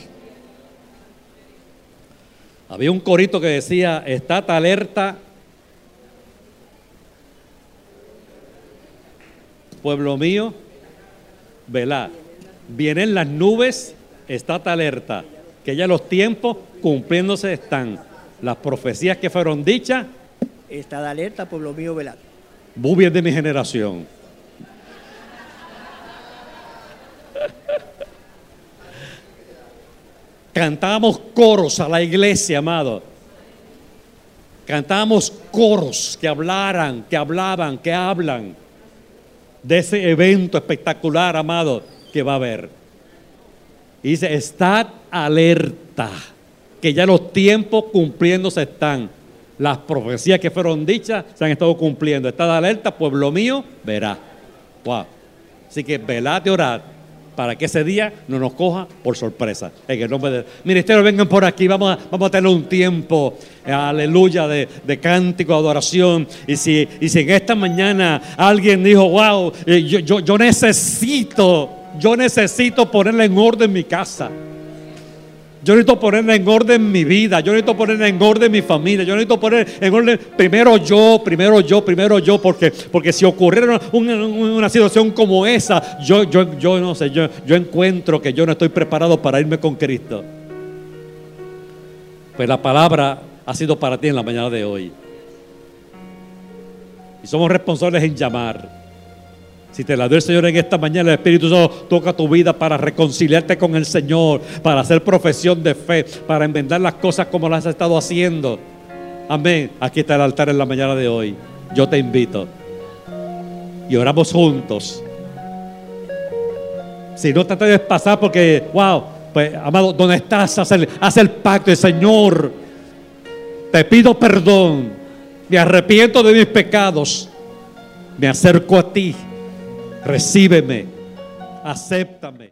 Había un corito que decía, estate alerta, pueblo mío, velá. Vienen las nubes, estate alerta, que ya los tiempos cumpliéndose están. Las profecías que fueron dichas. Estad alerta, pueblo mío, velá. Bubies de mi generación. Cantábamos coros a la iglesia, amado. Cantábamos coros que hablaran, que hablaban, que hablan de ese evento espectacular, amado, que va a haber. Y dice, estad alerta, que ya los tiempos cumpliéndose están. Las profecías que fueron dichas se han estado cumpliendo. Está de alerta, pueblo mío, verá. Wow. Así que velad y orad para que ese día no nos coja por sorpresa. En el nombre del ministerio, vengan por aquí, vamos a, vamos a tener un tiempo, aleluya, de, de cántico, adoración. Y si, y si en esta mañana alguien dijo, wow, eh, yo, yo, yo necesito, yo necesito ponerle en orden mi casa. Yo necesito poner en orden mi vida, yo necesito poner en orden mi familia, yo necesito poner en orden primero yo, primero yo, primero yo, porque, porque si ocurriera una, una situación como esa, yo, yo, yo no sé, yo, yo encuentro que yo no estoy preparado para irme con Cristo. Pues la palabra ha sido para ti en la mañana de hoy. Y somos responsables en llamar. Si te la dio el Señor en esta mañana, el Espíritu Santo toca tu vida para reconciliarte con el Señor, para hacer profesión de fe, para enmendar las cosas como las has estado haciendo. Amén. Aquí está el altar en la mañana de hoy. Yo te invito. Y oramos juntos. Si no te atreves a pasar porque, wow, pues amado, ¿dónde estás? Haz el, haz el pacto, el Señor. Te pido perdón. Me arrepiento de mis pecados. Me acerco a ti recíbeme, acéptame.